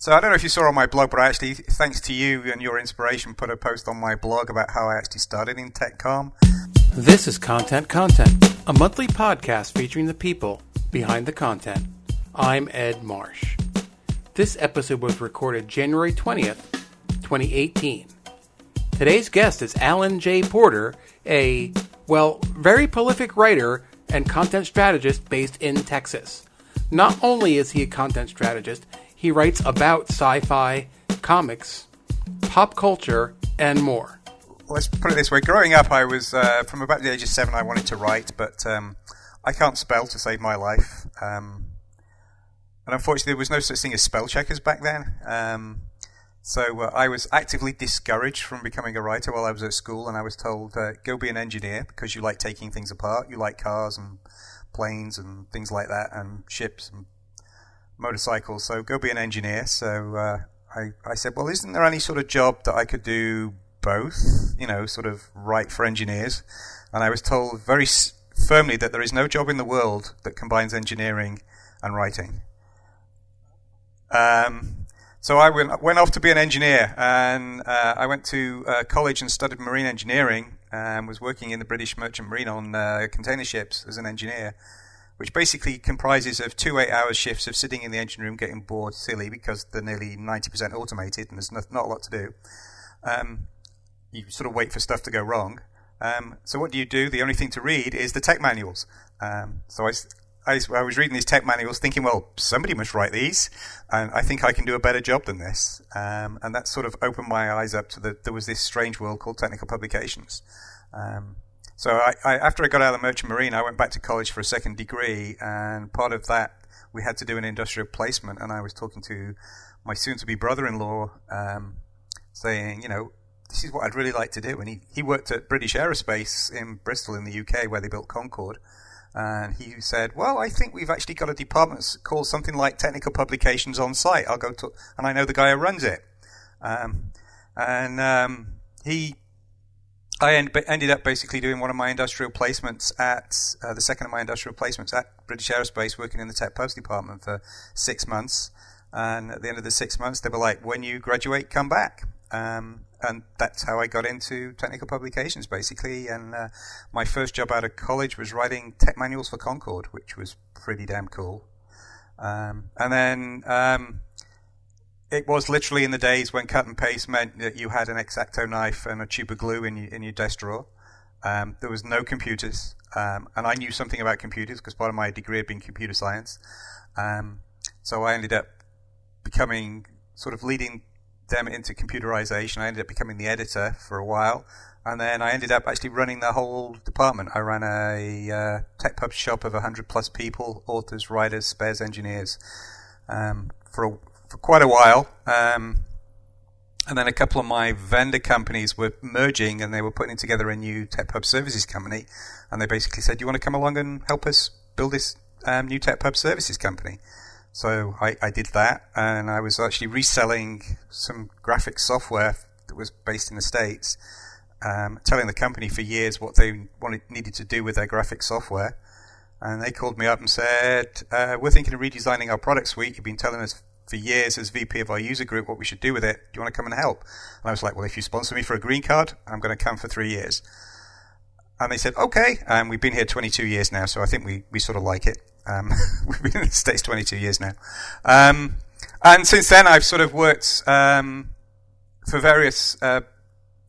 So I don't know if you saw on my blog, but I actually, thanks to you and your inspiration, put a post on my blog about how I actually started in TechCom. This is Content Content, a monthly podcast featuring the people behind the content. I'm Ed Marsh. This episode was recorded January 20th, 2018. Today's guest is Alan J. Porter, a, well, very prolific writer and content strategist based in Texas. Not only is he a content strategist, he writes about sci fi, comics, pop culture, and more. Let's put it this way. Growing up, I was, uh, from about the age of seven, I wanted to write, but um, I can't spell to save my life. Um, and unfortunately, there was no such thing as spell checkers back then. Um, so uh, I was actively discouraged from becoming a writer while I was at school, and I was told, uh, go be an engineer because you like taking things apart. You like cars and planes and things like that, and ships and motorcycles, so go be an engineer. So uh, I, I said, well, isn't there any sort of job that I could do both? You know, sort of write for engineers. And I was told very s- firmly that there is no job in the world that combines engineering and writing. Um, so I went, went off to be an engineer, and uh, I went to uh, college and studied marine engineering, and was working in the British Merchant Marine on uh, container ships as an engineer which basically comprises of two eight-hour shifts of sitting in the engine room getting bored silly because they're nearly 90% automated and there's not, not a lot to do. Um, you sort of wait for stuff to go wrong. Um, so what do you do? The only thing to read is the tech manuals. Um, so I, I, I, was reading these tech manuals thinking, well, somebody must write these, and I think I can do a better job than this. Um, and that sort of opened my eyes up to the, there was this strange world called technical publications. Um, so I, I, after I got out of the merchant marine, I went back to college for a second degree, and part of that we had to do an industrial placement, and I was talking to my soon-to-be brother-in-law, um, saying, you know, this is what I'd really like to do. And he, he worked at British Aerospace in Bristol in the UK where they built Concorde. And he said, well, I think we've actually got a department called something like technical publications on site. I'll go to, and I know the guy who runs it. Um, and, um, he I ended up basically doing one of my industrial placements at uh, the second of my industrial placements at British Aerospace, working in the tech pubs department for six months. And at the end of the six months, they were like, "When you graduate, come back." Um, and that's how I got into technical publications, basically. And uh, my first job out of college was writing tech manuals for Concorde, which was pretty damn cool. Um, and then um, it was literally in the days when cut and paste meant that you had an exacto knife and a tube of glue in your, in your desk drawer. Um, there was no computers, um, and I knew something about computers because part of my degree had been computer science. Um, so I ended up becoming sort of leading them into computerization. I ended up becoming the editor for a while, and then I ended up actually running the whole department. I ran a uh, tech pub shop of 100 plus people, authors, writers, spares engineers, um, for a, for quite a while. Um, and then a couple of my vendor companies were merging and they were putting together a new Tech Pub Services company. And they basically said, Do you want to come along and help us build this um, new Tech Pub Services company? So I, I, did that and I was actually reselling some graphic software that was based in the States, um, telling the company for years what they wanted, needed to do with their graphic software. And they called me up and said, uh, We're thinking of redesigning our product suite. You've been telling us for years as VP of our user group what we should do with it. Do you want to come and help? And I was like, well, if you sponsor me for a green card, I'm going to come for three years. And they said, okay. And we've been here 22 years now, so I think we, we sort of like it. Um, we've been in the States 22 years now. Um, and since then, I've sort of worked um, for various uh,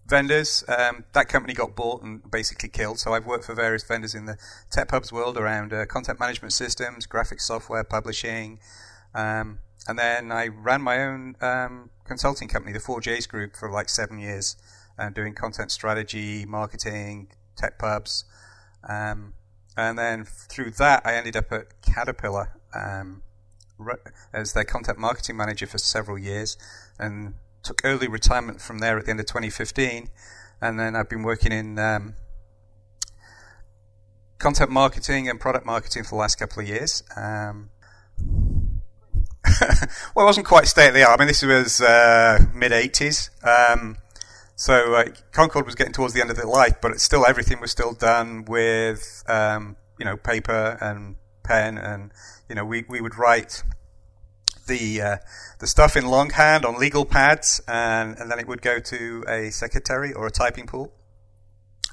vendors. Um, that company got bought and basically killed. So I've worked for various vendors in the tech pubs world around uh, content management systems, graphic software, publishing, um, and then I ran my own um, consulting company, the 4Js Group, for like seven years, uh, doing content strategy, marketing, tech pubs. Um, and then through that, I ended up at Caterpillar um, as their content marketing manager for several years and took early retirement from there at the end of 2015. And then I've been working in um, content marketing and product marketing for the last couple of years. Um, well, it wasn't quite state of the art. I mean, this was uh, mid 80s. Um, so uh, Concorde was getting towards the end of its life, but still everything was still done with, um, you know, paper and pen. And, you know, we, we would write the uh, the stuff in longhand on legal pads, and, and then it would go to a secretary or a typing pool,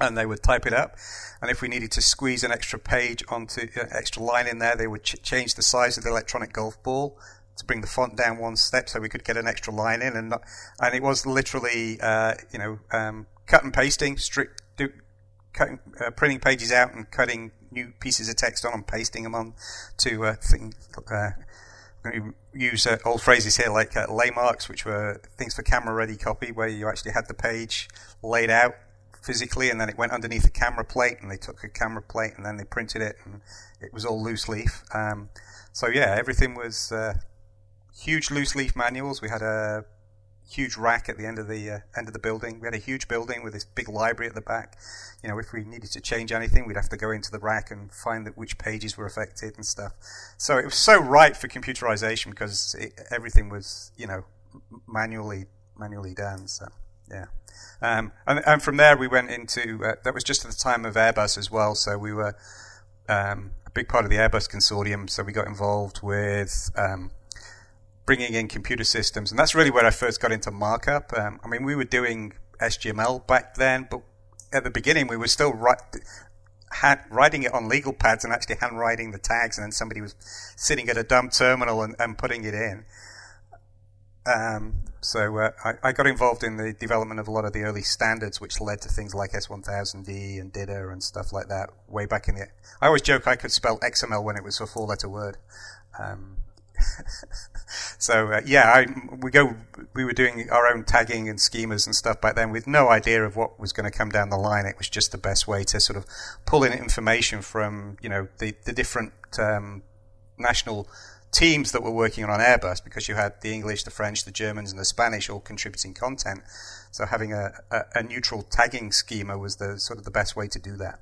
and they would type it up. And if we needed to squeeze an extra page onto uh, extra line in there, they would ch- change the size of the electronic golf ball to bring the font down one step so we could get an extra line in. And not, and it was literally uh, you know um, cut and pasting, strict do, cutting, uh, printing pages out and cutting new pieces of text on and pasting them on to uh, thing, uh, use uh, old phrases here like uh, lay marks, which were things for camera ready copy, where you actually had the page laid out physically and then it went underneath a camera plate and they took a camera plate and then they printed it and it was all loose leaf. Um, so yeah, everything was uh, huge loose leaf manuals. We had a huge rack at the end of the uh, end of the building. We had a huge building with this big library at the back. You know, if we needed to change anything, we'd have to go into the rack and find that which pages were affected and stuff. So it was so right for computerization because it, everything was, you know, manually manually done. So yeah, um, and, and, from there we went into uh, that was just at the time of Airbus as well. So we were um, a big part of the Airbus consortium. So we got involved with um, bringing in computer systems, and that's really where I first got into markup. Um, I mean, we were doing SGML back then, but at the beginning we were still writing it on legal pads and actually handwriting the tags, and then somebody was sitting at a dumb terminal and, and putting it in. Um, so uh, I, I, got involved in the development of a lot of the early standards, which led to things like S1000D and DITA and stuff like that. Way back in the, I always joke I could spell XML when it was a four-letter word. Um, so uh, yeah, I, we go. We were doing our own tagging and schemas and stuff back then, with no idea of what was going to come down the line. It was just the best way to sort of pull in information from you know the the different um, national teams that were working on Airbus, because you had the English, the French, the Germans, and the Spanish all contributing content. So having a, a, a neutral tagging schema was the sort of the best way to do that.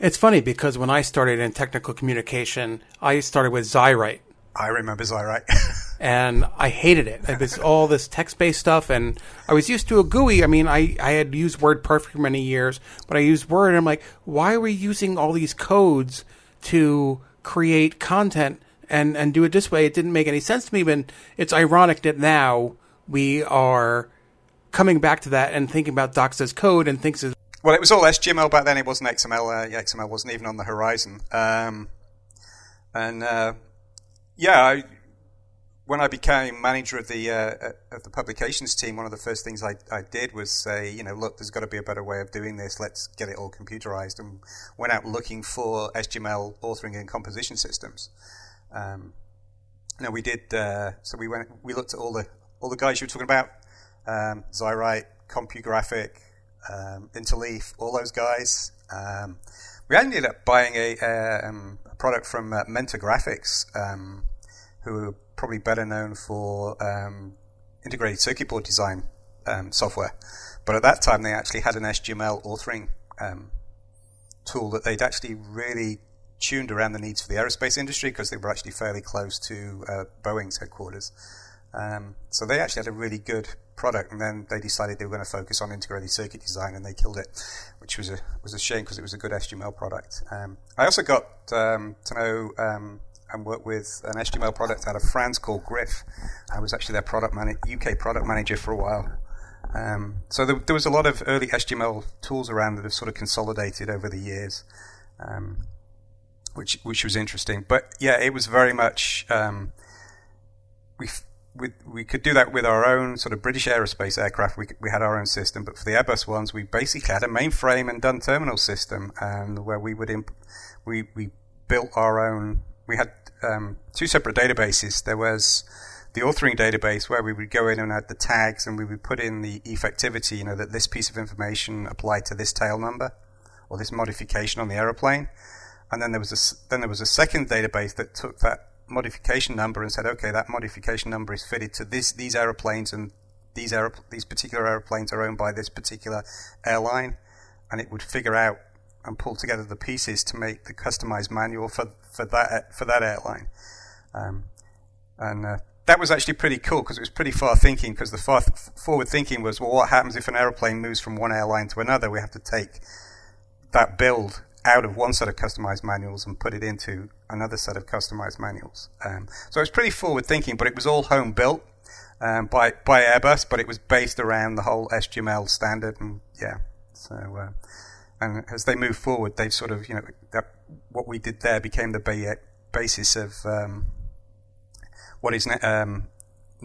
It's funny because when I started in technical communication, I started with XyWrite, I remember XyWrite. and I hated it. It was all this text based stuff, and I was used to a GUI. I mean, I, I had used WordPerfect for many years, but I used Word, and I'm like, why are we using all these codes to create content and, and do it this way? It didn't make any sense to me, but it's ironic that now we are coming back to that and thinking about docs as code and thinks as well, it was all HTML back then. It wasn't XML. Uh, XML wasn't even on the horizon. Um, and uh, yeah, I, when I became manager of the uh, of the publications team, one of the first things I, I did was say, you know, look, there's got to be a better way of doing this. Let's get it all computerized, and went out looking for SGML authoring and composition systems. Um, we did. Uh, so we went, we looked at all the all the guys you were talking about, um, XyWrite, CompuGraphic, um, Interleaf, all those guys. Um, we ended up buying a, um, product from uh, Mentor Graphics, um, who are probably better known for um, integrated circuit board design um, software. But at that time, they actually had an SGML authoring um, tool that they'd actually really tuned around the needs for the aerospace industry because they were actually fairly close to uh, Boeing's headquarters. Um, so they actually had a really good product, and then they decided they were going to focus on integrated circuit design, and they killed it, which was a was a shame because it was a good SGML product. Um, I also got um, to know um, and work with an SGML product out of France called Grif. I was actually their product UK product manager for a while. Um, so there, there, was a lot of early SGML tools around that have sort of consolidated over the years, um, which which was interesting. But yeah, it was very much we we, we could do that with our own sort of British aerospace aircraft. We, we had our own system, but for the Airbus ones, we basically had a mainframe and dumb terminal system, and where we would imp- we we built our own. We had um, two separate databases. There was the authoring database where we would go in and add the tags, and we would put in the effectivity. You know that this piece of information applied to this tail number or this modification on the aeroplane. And then there was a then there was a second database that took that modification number and said, okay, that modification number is fitted to this, these aeroplanes and these, aer- these particular aeroplanes are owned by this particular airline. And it would figure out and pull together the pieces to make the customized manual for, for that, for that airline. Um, and, uh, that was actually pretty cool because it was pretty far thinking because the far th- forward thinking was, well, what happens if an aeroplane moves from one airline to another? We have to take that build out of one set of customized manuals and put it into another set of customized manuals. Um, so it was pretty forward thinking, but it was all home built um, by by Airbus, but it was based around the whole SGML standard, and yeah. So uh, and as they move forward, they've sort of you know that, what we did there became the basis of um, what is um,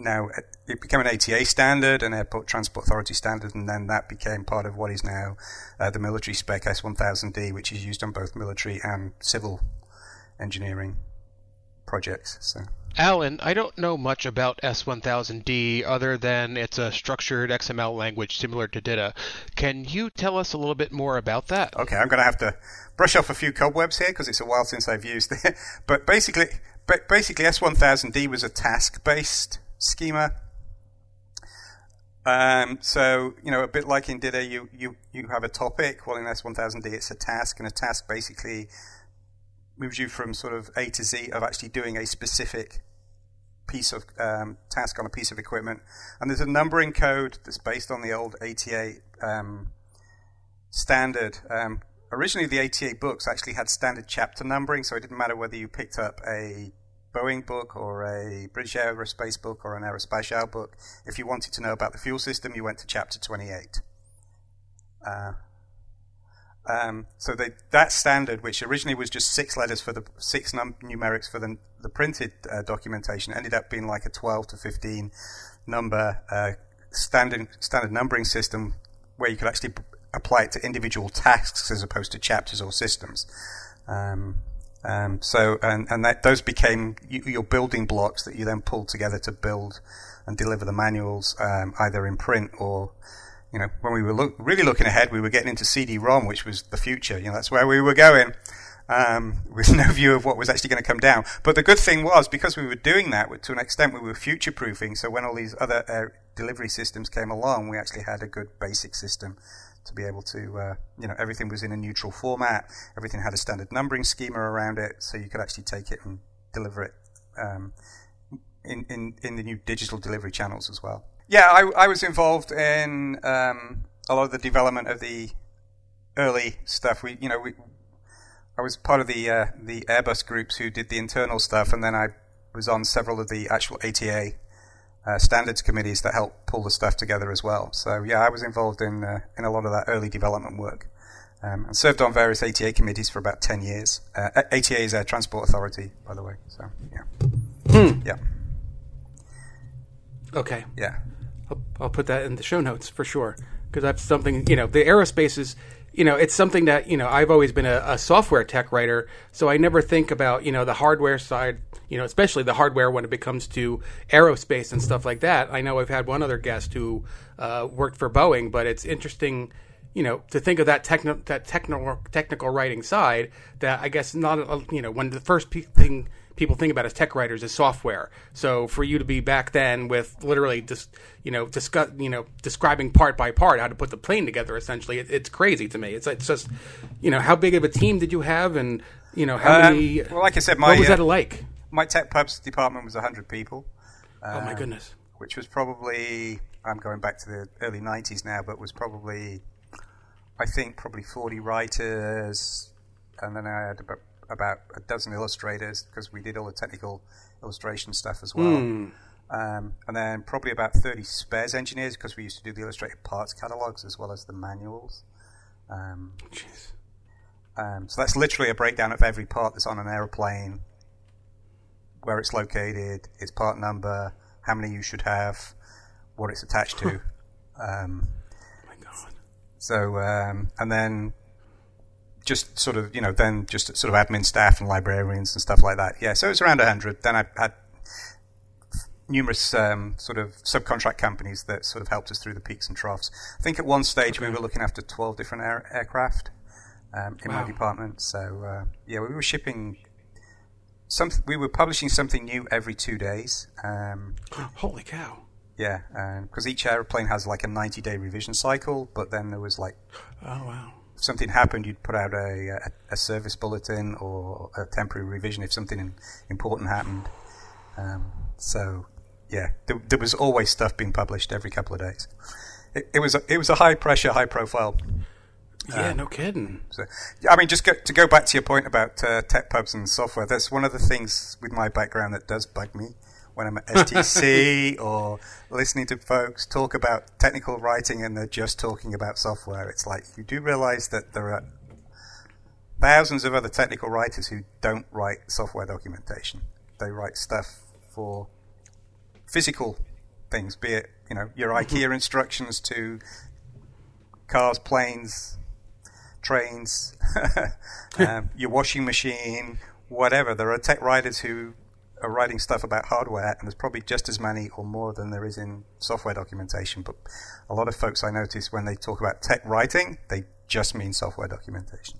now it became an ATA standard, an Airport Transport Authority standard, and then that became part of what is now uh, the military spec S1000D, which is used on both military and civil engineering projects. So. Alan, I don't know much about S1000D other than it's a structured XML language similar to DITA. Can you tell us a little bit more about that? Okay, I'm going to have to brush off a few cobwebs here because it's a while since I've used it. but basically, basically S1000D was a task-based schema. Um, so, you know, a bit like in DITA, you, you, you have a topic. Well, in S1000D, it's a task, and a task basically moves you from sort of A to Z of actually doing a specific piece of um, task on a piece of equipment. And there's a numbering code that's based on the old ATA um, standard. Um, originally, the ATA books actually had standard chapter numbering, so it didn't matter whether you picked up a Boeing book or a British Aerospace book or an Aerospatiale book. If you wanted to know about the fuel system, you went to chapter 28. Uh, um, so they, that standard, which originally was just six letters for the six num- numerics for the, the printed uh, documentation, ended up being like a 12 to 15 number uh, standard standard numbering system where you could actually p- apply it to individual tasks as opposed to chapters or systems. Um, um, so and and that those became your building blocks that you then pulled together to build and deliver the manuals um, either in print or you know, when we were look, really looking ahead, we were getting into CD-ROM, which was the future. You know, that's where we were going, um, with no view of what was actually going to come down. But the good thing was, because we were doing that to an extent, we were future-proofing. So when all these other uh, delivery systems came along, we actually had a good basic system to be able to, uh, you know, everything was in a neutral format. Everything had a standard numbering schema around it, so you could actually take it and deliver it um, in, in in the new digital delivery channels as well. Yeah, I, I was involved in um, a lot of the development of the early stuff. We, you know, we, I was part of the uh, the Airbus groups who did the internal stuff, and then I was on several of the actual ATA uh, standards committees that help pull the stuff together as well. So yeah, I was involved in uh, in a lot of that early development work, um, and served on various ATA committees for about ten years. Uh, ATA is a transport authority, by the way. So yeah, hmm. yeah, okay, yeah. I'll, I'll put that in the show notes for sure because that's something you know the aerospace is you know it's something that you know I've always been a, a, software tech writer, so I never think about you know the hardware side, you know especially the hardware when it becomes to aerospace and stuff like that. I know I've had one other guest who uh, worked for Boeing, but it's interesting. You know, to think of that techno- that technical technical writing side, that I guess not, you know, when the first thing people think about as tech writers as software. So for you to be back then with literally just you know discuss you know describing part by part how to put the plane together, essentially, it, it's crazy to me. It's it's just you know how big of a team did you have, and you know how um, many? Well, like I said, my what was that uh, like? My tech pubs department was hundred people. Um, oh my um, goodness! Which was probably I'm going back to the early '90s now, but was probably I think probably 40 writers, and then I had about about a dozen illustrators because we did all the technical illustration stuff as well. Mm. Um, and then probably about 30 spares engineers because we used to do the illustrated parts catalogs as well as the manuals. Um, um, so that's literally a breakdown of every part that's on an aeroplane, where it's located, its part number, how many you should have, what it's attached to. um, oh my god! So um, and then just sort of, you know, then just sort of admin staff and librarians and stuff like that. Yeah, so it's around 100. Then I had numerous um, sort of subcontract companies that sort of helped us through the peaks and troughs. I think at one stage okay. we were looking after 12 different air- aircraft um, in wow. my department. So, uh, yeah, we were shipping. Some, we were publishing something new every two days. Um, Holy cow! Yeah, because each airplane has like a 90 day revision cycle, but then there was like. Oh, wow something happened, you'd put out a, a, a, service bulletin or a temporary revision if something important happened. Um, so, yeah, there, there, was always stuff being published every couple of days. It, it was a, it was a high pressure, high profile Yeah, um, no kidding. So, I mean, just go, to go back to your point about uh, tech pubs and software, that's one of the things with my background that does bug me when I'm at STC or listening to folks talk about technical writing and they're just talking about software. It's like you do realize that there are thousands of other technical writers who don't write software documentation. They write stuff for physical things, be it you know your mm-hmm. IKEA instructions to cars, planes, trains, um, your washing machine, whatever. There are tech writers who are writing stuff about hardware, and there's probably just as many or more than there is in software documentation. But a lot of folks I notice when they talk about tech writing, they just mean software documentation.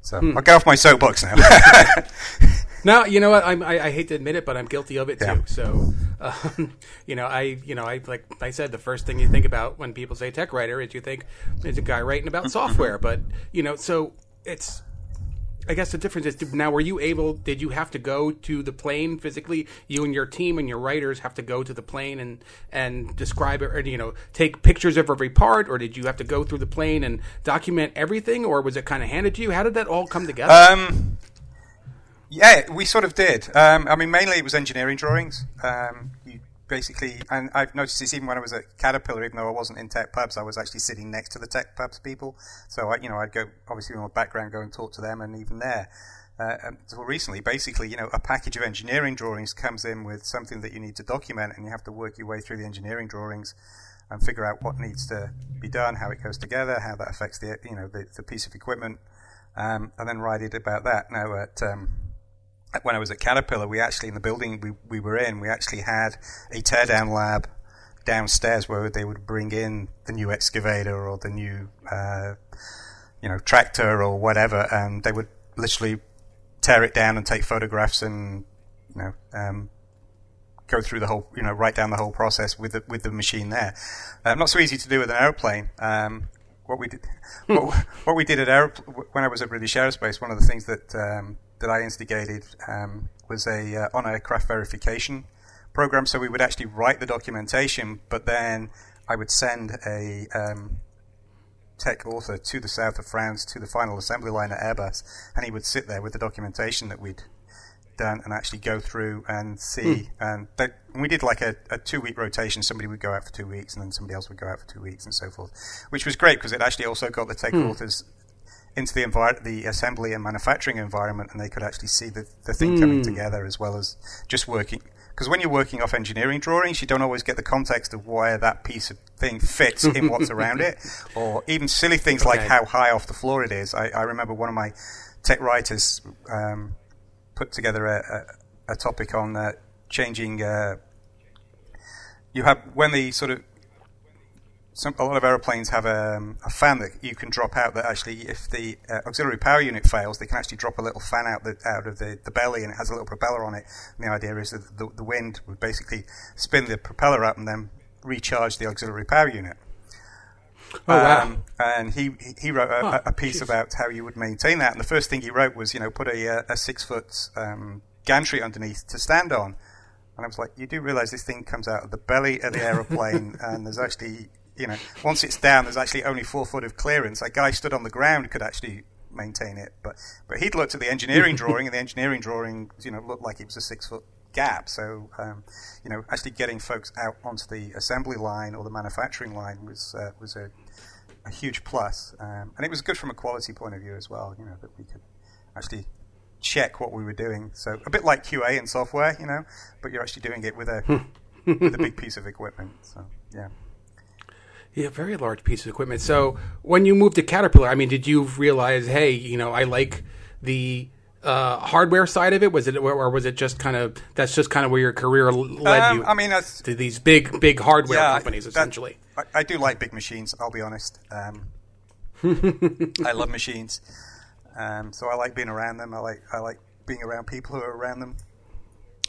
So hmm. I'll get off my soapbox now. now you know what I'm, I, I, hate to admit it, but I'm guilty of it too. So, um, you know, I you know I like I said, the first thing you think about when people say tech writer is you think it's a guy writing about software. But you know, so it's I guess the difference is now were you able did you have to go to the plane physically? You and your team and your writers have to go to the plane and and describe it or you know take pictures of every part or did you have to go through the plane and document everything or was it kind of handed to you? How did that all come together? Um, yeah we sort of did. Um, I mean mainly it was engineering drawings. Um, basically, and I've noticed this even when I was at Caterpillar, even though I wasn't in tech pubs, I was actually sitting next to the tech pubs people. So I, you know, I'd go obviously with my background, go and talk to them, and even there. Uh, until recently, basically, you know, a package of engineering drawings comes in with something that you need to document, and you have to work your way through the engineering drawings and figure out what needs to be done, how it goes together, how that affects the, you know, the, the piece of equipment, um, and then write it about that. Now, at um, when I was at Caterpillar, we actually in the building we, we were in, we actually had a teardown lab downstairs where they would bring in the new excavator or the new uh, you know tractor or whatever, and they would literally tear it down and take photographs and you know um, go through the whole you know write down the whole process with the with the machine there. Uh, not so easy to do with an airplane. Um, what we did, what, what, we did at Aer- when I was at British Aerospace, one of the things that um, that I instigated um, was a uh, on aircraft verification program. So we would actually write the documentation, but then I would send a um, tech author to the south of France to the final assembly line at Airbus, and he would sit there with the documentation that we'd done and actually go through and see. Mm. And we did like a, a, two week rotation. Somebody would go out for two weeks, and then somebody else would go out for two weeks, and so forth, which was great because it actually also got the tech mm. authors into the envir- the assembly and manufacturing environment, and they could actually see the, the thing mm. coming together as well as just working. Because when you're working off engineering drawings, you don't always get the context of where that piece of thing fits in what's around it, or even silly things okay. like how high off the floor it is. I, I remember one of my tech writers um, put together a, a, a topic on uh, changing. Uh, you have when the sort of some, a lot of aeroplanes have a, um, a, fan that you can drop out. That actually, if the uh, auxiliary power unit fails, they can actually drop a little fan out the, out of the, the belly, and it has a little propeller on it. And the idea is that the, the wind would basically spin the propeller up and then recharge the auxiliary power unit. Oh, wow. Um, and he he wrote a, oh, a piece geez. about how you would maintain that. And the first thing he wrote was, you know, put a, uh, a six foot um, gantry underneath to stand on. And I was like, you do realize this thing comes out of the belly of the aeroplane, and there's actually you know, once it's down, there's actually only four foot of clearance. A guy stood on the ground could actually maintain it, but but he'd looked at the engineering drawing, and the engineering drawing, you know, looked like it was a six foot gap. So, um, you know, actually getting folks out onto the assembly line or the manufacturing line was uh, was a, a, huge plus, um, and it was good from a quality point of view as well. You know, that we could actually check what we were doing. So a bit like QA in software, you know, but you're actually doing it with a with a big piece of equipment. So yeah. Yeah, very large piece of equipment. So when you moved to Caterpillar, I mean, did you realize, hey, you know, I like the uh, hardware side of it? Was it, or was it just kind of that's just kind of where your career led um, you? I mean, to these big, big hardware yeah, companies, essentially. That, I, I, do like big machines. I'll be honest. Um, I love machines, um, so I like being around them. I like I like being around people who are around them.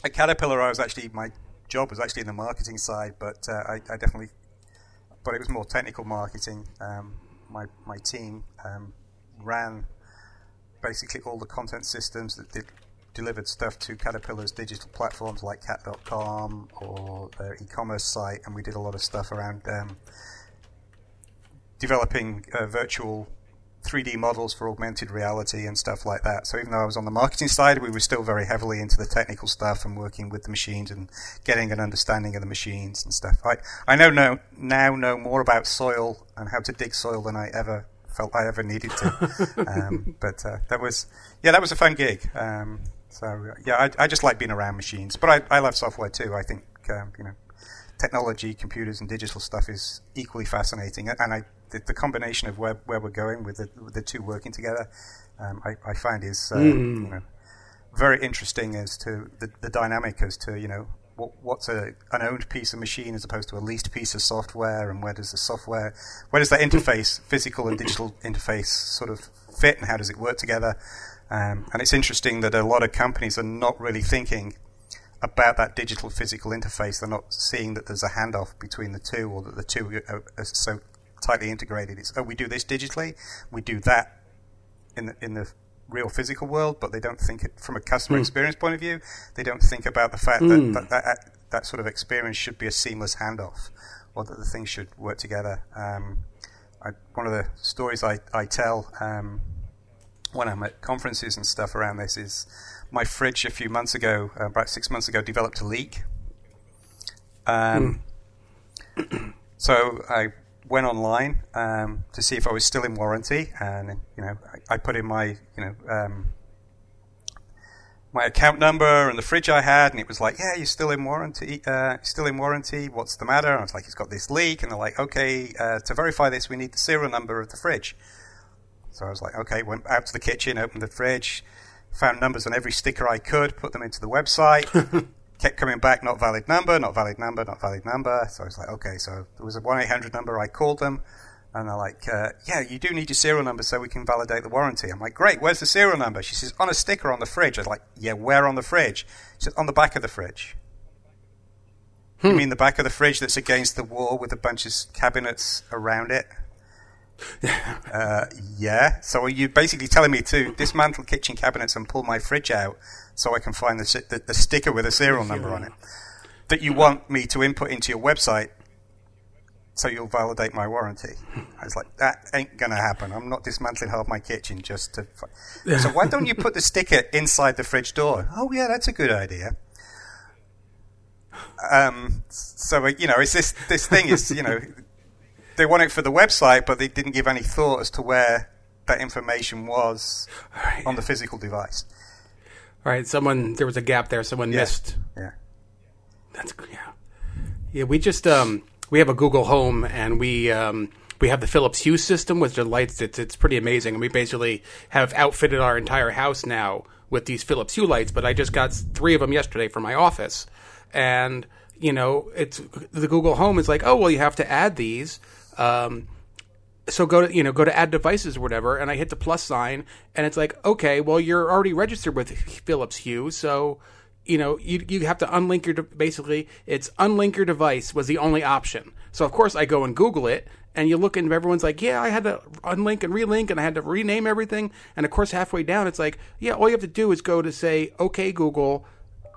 At Caterpillar, I was actually my job was actually in the marketing side, but uh, I, I definitely but it was more technical marketing. Um, my my team um, ran basically all the content systems that did, delivered stuff to Caterpillar's digital platforms like Cat.com or their e-commerce site, and we did a lot of stuff around um, developing uh, virtual 3D models for augmented reality and stuff like that. So even though I was on the marketing side, we were still very heavily into the technical stuff and working with the machines and getting an understanding of the machines and stuff. I I know, now know more about soil and how to dig soil than I ever felt I ever needed to. um, but uh, that was yeah, that was a fun gig. Um, so yeah, I, I, just like being around machines, but I, I love software too. I think um, you know technology, computers, and digital stuff is equally fascinating, and I the, the combination of where, where we're going with the, with the two working together, um, I, I, find is uh, mm. you know, very interesting as to the, the dynamic as to you know what, what's a, an owned piece of machine as opposed to a leased piece of software, and where does the software, where does that interface, physical and digital interface, sort of fit, and how does it work together? Um, and it's interesting that a lot of companies are not really thinking about that digital physical interface. They're not seeing that there's a handoff between the two, or that the two are, are so tightly integrated. It's oh, we do this digitally, we do that in the, in the real physical world, but they don't think it from a customer mm. experience point of view. They don't think about the fact mm. that, that, that that sort of experience should be a seamless handoff, or that the things should work together. Um, I, one of the stories I, I tell um, when I'm at conferences and stuff around this is my fridge a few months ago, uh, about six months ago, developed a leak. Um, mm. so I went online um, to see if I was still in warranty, and you know, I, I put in my you know um, my account number and the fridge I had, and it was like, yeah, you're still in warranty. Uh, still in warranty. What's the matter? And I was like, it's got this leak, and they're like, okay, uh, to verify this, we need the serial number of the fridge. So I was like, okay, went out to the kitchen, opened the fridge, found numbers on every sticker I could, put them into the website. kept coming back, not valid number, not valid number, not valid number. So I was like, okay, so there was a 1 800 number. I called them, and they're like, uh, yeah, you do need your serial number so we can validate the warranty. I'm like, great, where's the serial number? She says, on a sticker on the fridge. I was like, yeah, where on the fridge? She said, on the back of the fridge. Hmm. You mean the back of the fridge that's against the wall with a bunch of cabinets around it? uh, yeah. So are you basically telling me to dismantle kitchen cabinets and pull my fridge out so I can find the, the, the sticker with a serial number on it that you want me to input into your website so you'll validate my warranty. I was like, that ain't gonna happen. I'm not dismantling half my kitchen just to. so why don't you put the sticker inside the fridge door? Oh yeah, that's a good idea. Um, so you know, it's this this thing is you know they want it for the website, but they didn't give any thought as to where that information was right. on the physical device. All right, someone there was a gap there. Someone yeah. missed. Yeah, that's yeah, yeah. We just um we have a Google Home and we um we have the Philips Hue system with the lights. It's it's pretty amazing, and we basically have outfitted our entire house now with these Philips Hue lights. But I just got three of them yesterday for my office, and you know it's the Google Home is like, oh well, you have to add these. Um, so go to you know go to add devices or whatever, and I hit the plus sign, and it's like okay, well you're already registered with Philips Hue, so you know you you have to unlink your de- basically it's unlink your device was the only option. So of course I go and Google it, and you look and everyone's like, yeah, I had to unlink and relink, and I had to rename everything, and of course halfway down it's like, yeah, all you have to do is go to say okay Google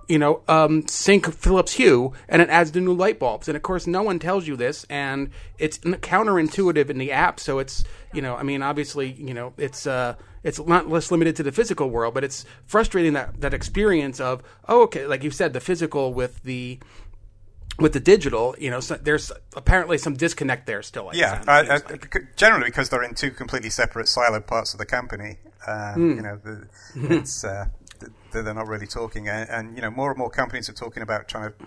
you know, um, sync Philips Hue, and it adds the new light bulbs. And of course, no one tells you this, and it's counterintuitive in the app. So it's, you know, I mean, obviously, you know, it's uh, it's not less limited to the physical world, but it's frustrating that that experience of, oh, okay, like you said, the physical with the with the digital, you know, so there's apparently some disconnect there still. yeah, like. generally because they're in two completely separate siloed parts of the company. Uh, mm. You know, the, it's. Uh, they're not really talking. And, and, you know, more and more companies are talking about trying to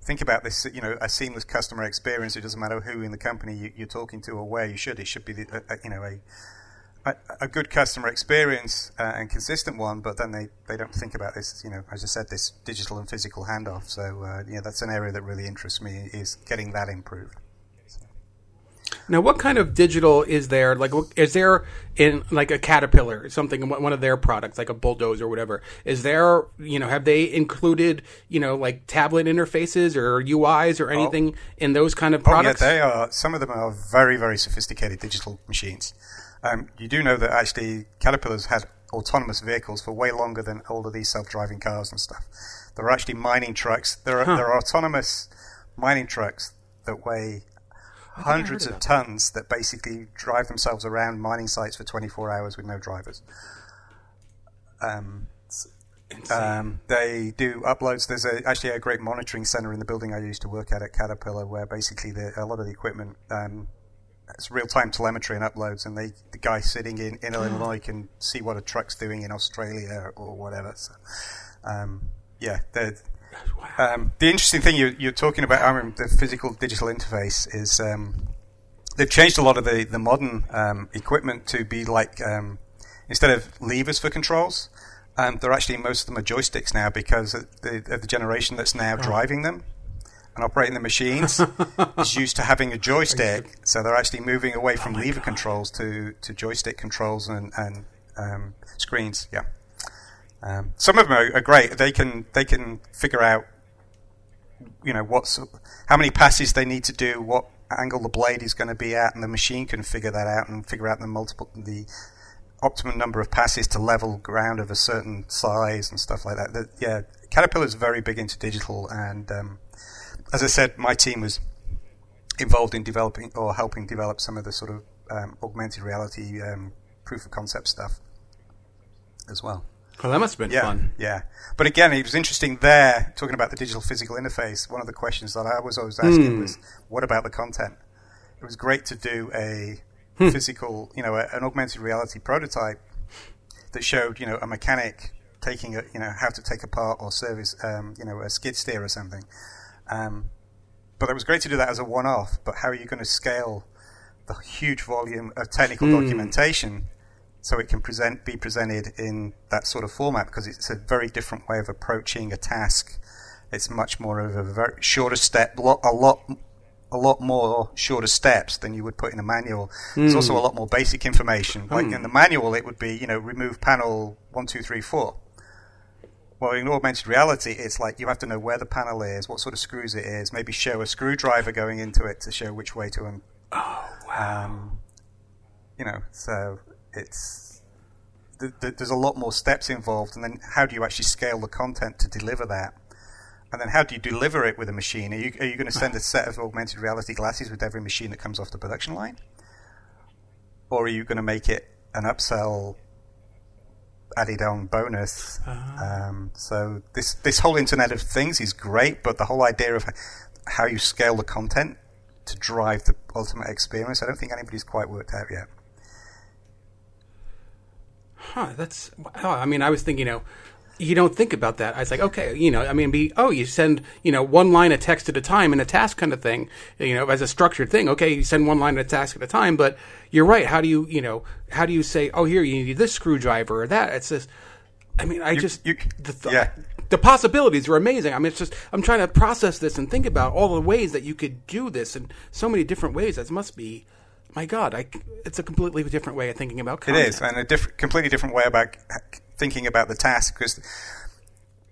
think about this. You know, a seamless customer experience. It doesn't matter who in the company you, are talking to or where you should. It should be, the, a, you know, a a, a good customer experience uh, and consistent one, but then they, they don't think about this, you know, as I said, this digital and physical handoff. So, uh, yeah, that's an area that really interests me is getting that improved. Now, what kind of digital is there? Like, is there in like a Caterpillar, something one of their products, like a bulldozer or whatever? Is there, you know, have they included, you know, like tablet interfaces or UIs or anything oh. in those kind of products? Oh, yeah, they are. Some of them are very, very sophisticated digital machines. Um, you do know that actually Caterpillar's had autonomous vehicles for way longer than all of these self-driving cars and stuff. There are actually mining trucks. There are, huh. there are autonomous mining trucks that weigh hundreds of, of tons that basically drive themselves around mining sites for 24 hours with no drivers. Um, um, they do uploads. There's a, actually a great monitoring center in the building I used to work at at Caterpillar, where basically the, a lot of the equipment um, it's real time telemetry and uploads, and they the guy sitting in, in Illinois can see what a truck's doing in Australia or whatever. So, um, yeah, um, the interesting thing you, are talking about, I mean, the physical digital interface is um, they've changed a lot of the the modern um, equipment to be like um, instead of levers for controls. Um, they're actually most of them are joysticks now because of the, of the generation that's now oh. driving them and operating the machines is used to having a joystick. So they're actually moving away from oh lever God. controls to, to joystick controls and, and um, screens. Yeah. Um, some of them are, are, great. They can they can figure out, you know, what's how many passes they need to do, what angle the blade is going to be at, and the machine can figure that out and figure out the multiple the optimum number of passes to level ground of a certain size and stuff like that. that yeah, Caterpillar is very big into digital, and um, as I said, my team was involved in developing or helping develop some of the sort of um, augmented reality um, proof of concept stuff as well. Well, that must have been yeah, fun. Yeah. But again, it was interesting there, talking about the digital physical interface. One of the questions that I was always asking mm. was, what about the content? It was great to do a hmm. physical, you know, a, an augmented reality prototype that showed, you know, a mechanic taking a, you know, how to take apart or service, um, you know, a skid steer or something. Um, but it was great to do that as a one-off. But how are you going to scale the huge volume of technical mm. documentation so it can present be presented in that sort of format? Because it's a very different way of approaching a task. It's much more of a very shorter step, a lot, a lot more shorter steps than you would put in a manual. Mm. There's also a lot more basic information. Like mm. in the manual, it would be you know remove panel one, two, three, four well, in augmented reality, it's like you have to know where the panel is, what sort of screws it is, maybe show a screwdriver going into it to show which way to. Um, oh wow! Um, you know, so it's th- th- there's a lot more steps involved, and then how do you actually scale the content to deliver that? And then how do you deliver it with a machine? Are you are you going to send a set of augmented reality glasses with every machine that comes off the production line, or are you going to make it an upsell added on bonus. Uh-huh. Um, so this this whole Internet of Things is great, but the whole idea of how you scale the content to drive the ultimate experience, I don't think anybody's quite worked out yet. Huh? That's. Oh, I mean, I was thinking, you know, you don't think about that. I was like, okay, you know, I mean, be oh, you send you know one line of text at a time in a task kind of thing, you know, as a structured thing. Okay, you send one line of task at a time, but you're right. How do you you know how do you say oh here you need this screwdriver or that? It's just, I mean, I you, just you, the th- yeah. The possibilities are amazing. I mean, it's just I'm trying to process this and think about all the ways that you could do this in so many different ways. That must be my God, I, it's a completely different way of thinking about content. It is, and a diff- completely different way about thinking about the task because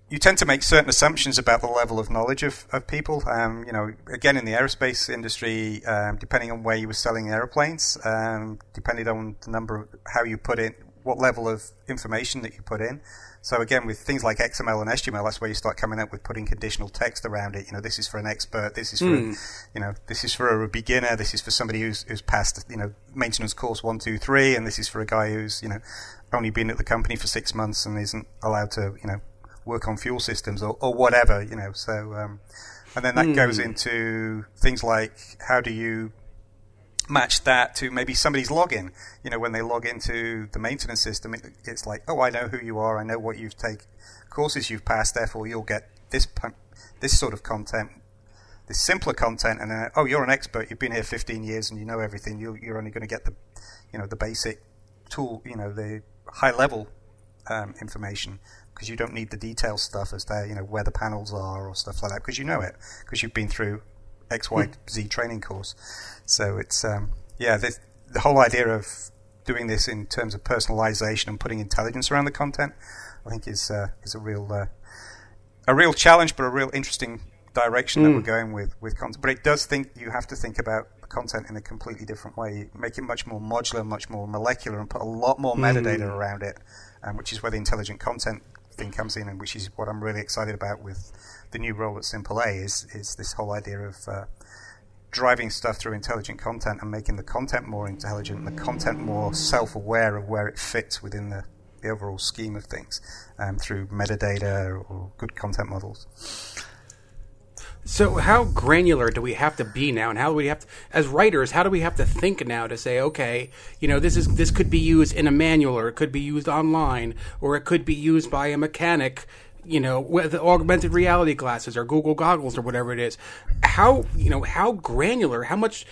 you tend to make certain assumptions about the level of knowledge of, of people. Um, you know, again, in the aerospace industry, um, depending on where you were selling airplanes, um, depending on the number of how you put in, what level of information that you put in. So again, with things like XML and HTML, that's where you start coming up with putting conditional text around it. You know, this is for an expert. This is for, mm. a, you know, this is for a beginner. This is for somebody who's who's passed, you know, maintenance course one, two, three, and this is for a guy who's, you know, only been at the company for six months and isn't allowed to, you know, work on fuel systems or, or whatever. You know, so um, and then that mm. goes into things like how do you match that to maybe somebody's login. You know, when they log into the maintenance system, it, it's like, oh, I know who you are. I know what you've taken, courses you've passed. Therefore, you'll get this this sort of content, this simpler content. And then, oh, you're an expert. You've been here 15 years and you know everything. You, you're only going to get the, you know, the basic tool. You know, the high level um, information because you don't need the detailed stuff as to you know where the panels are or stuff like that because you know it because you've been through X, Y, Z training course. So it's um, yeah, the, the whole idea of doing this in terms of personalization and putting intelligence around the content, I think is uh, is a real uh, a real challenge, but a real interesting direction mm. that we're hmm. going with with content. But it does think you have to think about content in a completely different way, make it much more modular, much more molecular, and put a lot more metadata mm. around it, um, which is where the intelligent content thing comes in, and which is what I'm really excited about with the new role at Simple A is is this whole idea of uh, driving stuff through intelligent content and making the content more intelligent and the content more self-aware of where it fits within the, the overall scheme of things um, through metadata or good content models. So, how granular do we have to be now, and how do we have to, as writers, how do we have to think now to say, okay, you know, this is this could be used in a manual, or it could be used online, or it could be used by a mechanic, you know, with augmented reality glasses or Google goggles or whatever it is. How you know how granular, how much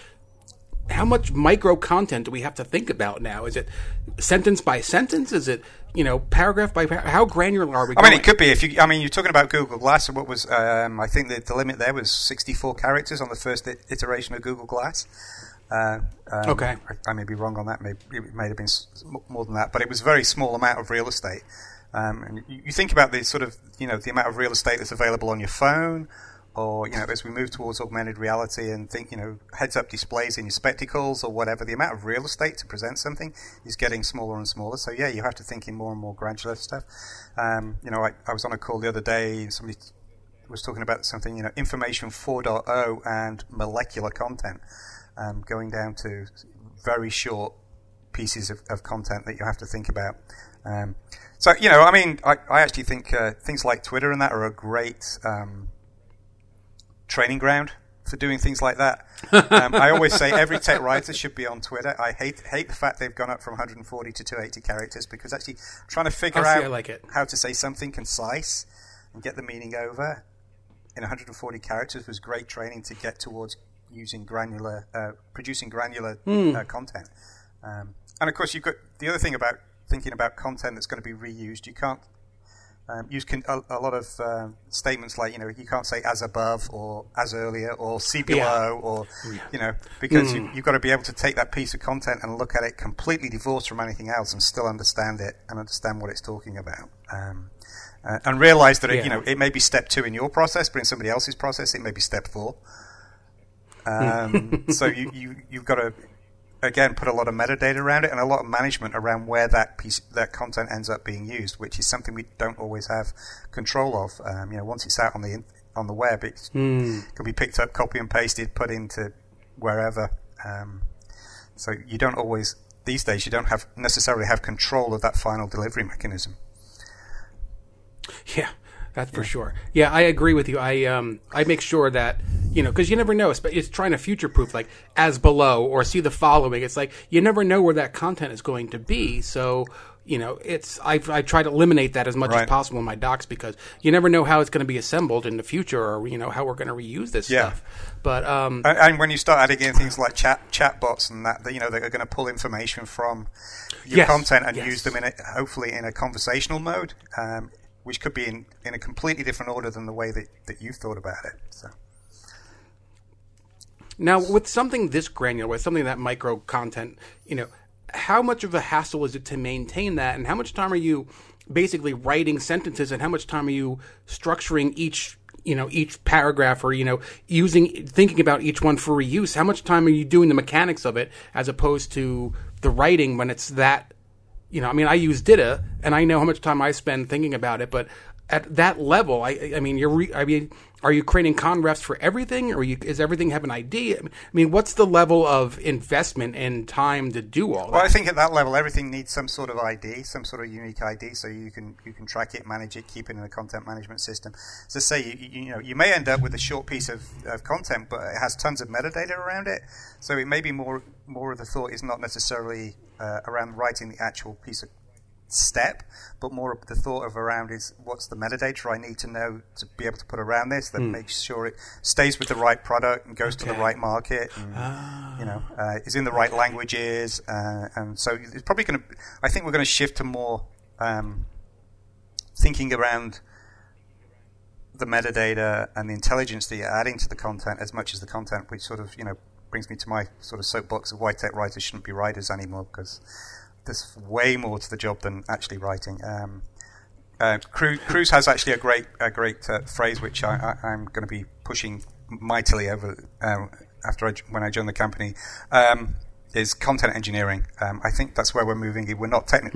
how much micro content do we have to think about now? Is it sentence by sentence? Is it you know paragraph by paragraph? How granular are we? I going? mean, it could be if you. I mean, you're talking about Google Glass. and What was? Um, I think the, the limit there was 64 characters on the first iteration of Google Glass. Uh, um, Okay. I, I may be wrong on that. Maybe it may have been more than that, but it was a very small amount of real estate. Um, and you, think about the sort of you know the amount of real estate that's available on your phone, or you know as we move towards augmented reality and think you know heads-up displays in your spectacles or whatever, the amount of real estate to present something is getting smaller and smaller. So yeah, you have to think in more and more granular stuff. Um, you know, I, I was on a call the other day. and Somebody was talking about something, you know, information 4.0 and molecular content, um, going down to very short pieces of, of content that you have to think about. Um, so, you know, I mean, I, I actually think uh, things like Twitter and that are a great um, training ground for doing things like that. Um, I always say every tech writer should be on Twitter. I hate hate the fact they've gone up from 140 to 280 characters because actually trying to figure Oh, out like how to say something concise and get the meaning over in 140 characters was great training to get towards using granular, uh, producing granular Hmm. uh, content. Um, and of course, you've got the other thing about thinking about content that's going to be reused. You can't um, use con- a, a lot of um, statements like you know you can't say as above or as earlier or see below Yeah. or you know because Hmm. you, you've got to be able to take that piece of content and look at it completely divorced from anything else and still understand it and understand what it's talking about. Um, uh, and realize that it, you know it may be step two in your process, but in somebody else's process it may be step four. Um, so you, you you've got to again put a lot of metadata around it and a lot of management around where that piece that content ends up being used, which is something we don't always have control of. Um, you know, once it's out on the on the web, it can be picked up, copy and pasted, put into wherever. Um, so you don't always these days you don't have necessarily have control of that final delivery mechanism. Yeah, that's for sure. Yeah, I agree with you. I um I make sure that you know because you never know. It's, it's trying to future proof, like as below or see the following. It's like you never know where that content is going to be. So you know, it's I I try to eliminate that as much as possible in my docs because you never know how it's going to be assembled in the future or you know how we're going to reuse this Yeah. stuff. But um And, and when you start adding in things like chat chat bots and that, that, you know, they're going to pull information from your Yes, content and yes. use them in a, hopefully in a conversational mode, um, which could be in, in a completely different order than the way that, that you've thought about it. So. Now, with something this granular, with something that micro content, you know, how much of a hassle is it to maintain that, and how much time are you basically writing sentences, and how much time are you structuring each, you know, each paragraph, or you know, using thinking about each one for reuse? How much time are you doing the mechanics of it, as opposed to the writing when it's that you know, I mean, I use DITA, and I know how much time I spend thinking about it. But at that level, I, I mean, you're, re, I mean, are you creating conrefs for everything, or you, is everything have an ID? I mean, what's the level of investment and time to do all that? Well, I think at that level, everything needs some sort of ID, some sort of unique ID, so you can you can track it, manage it, keep it in a content management system. So, say you, you you know you may end up with a short piece of, of content, but it has tons of metadata around it. So it may be more more of the thought is not necessarily uh, around writing the actual piece of step, but more of the thought of around is what's the metadata I need to know to be able to put around this that makes sure it stays with the right product and goes to the right market. And, You know, uh, is in the right languages, uh, and so it's probably going to. I think we're going to shift to more um, thinking around the metadata and the intelligence that you're adding to the content as much as the content, which sort of you know brings me to my sort of soapbox of why tech writers shouldn't be writers anymore because there's way more to the job than actually writing. Um, uh, Cruce has actually a great a great uh, phrase which I, I'm going to be pushing mightily over um, after I, when I join the company. Um, is content engineering. Um, I think that's where we're moving. We're not techni-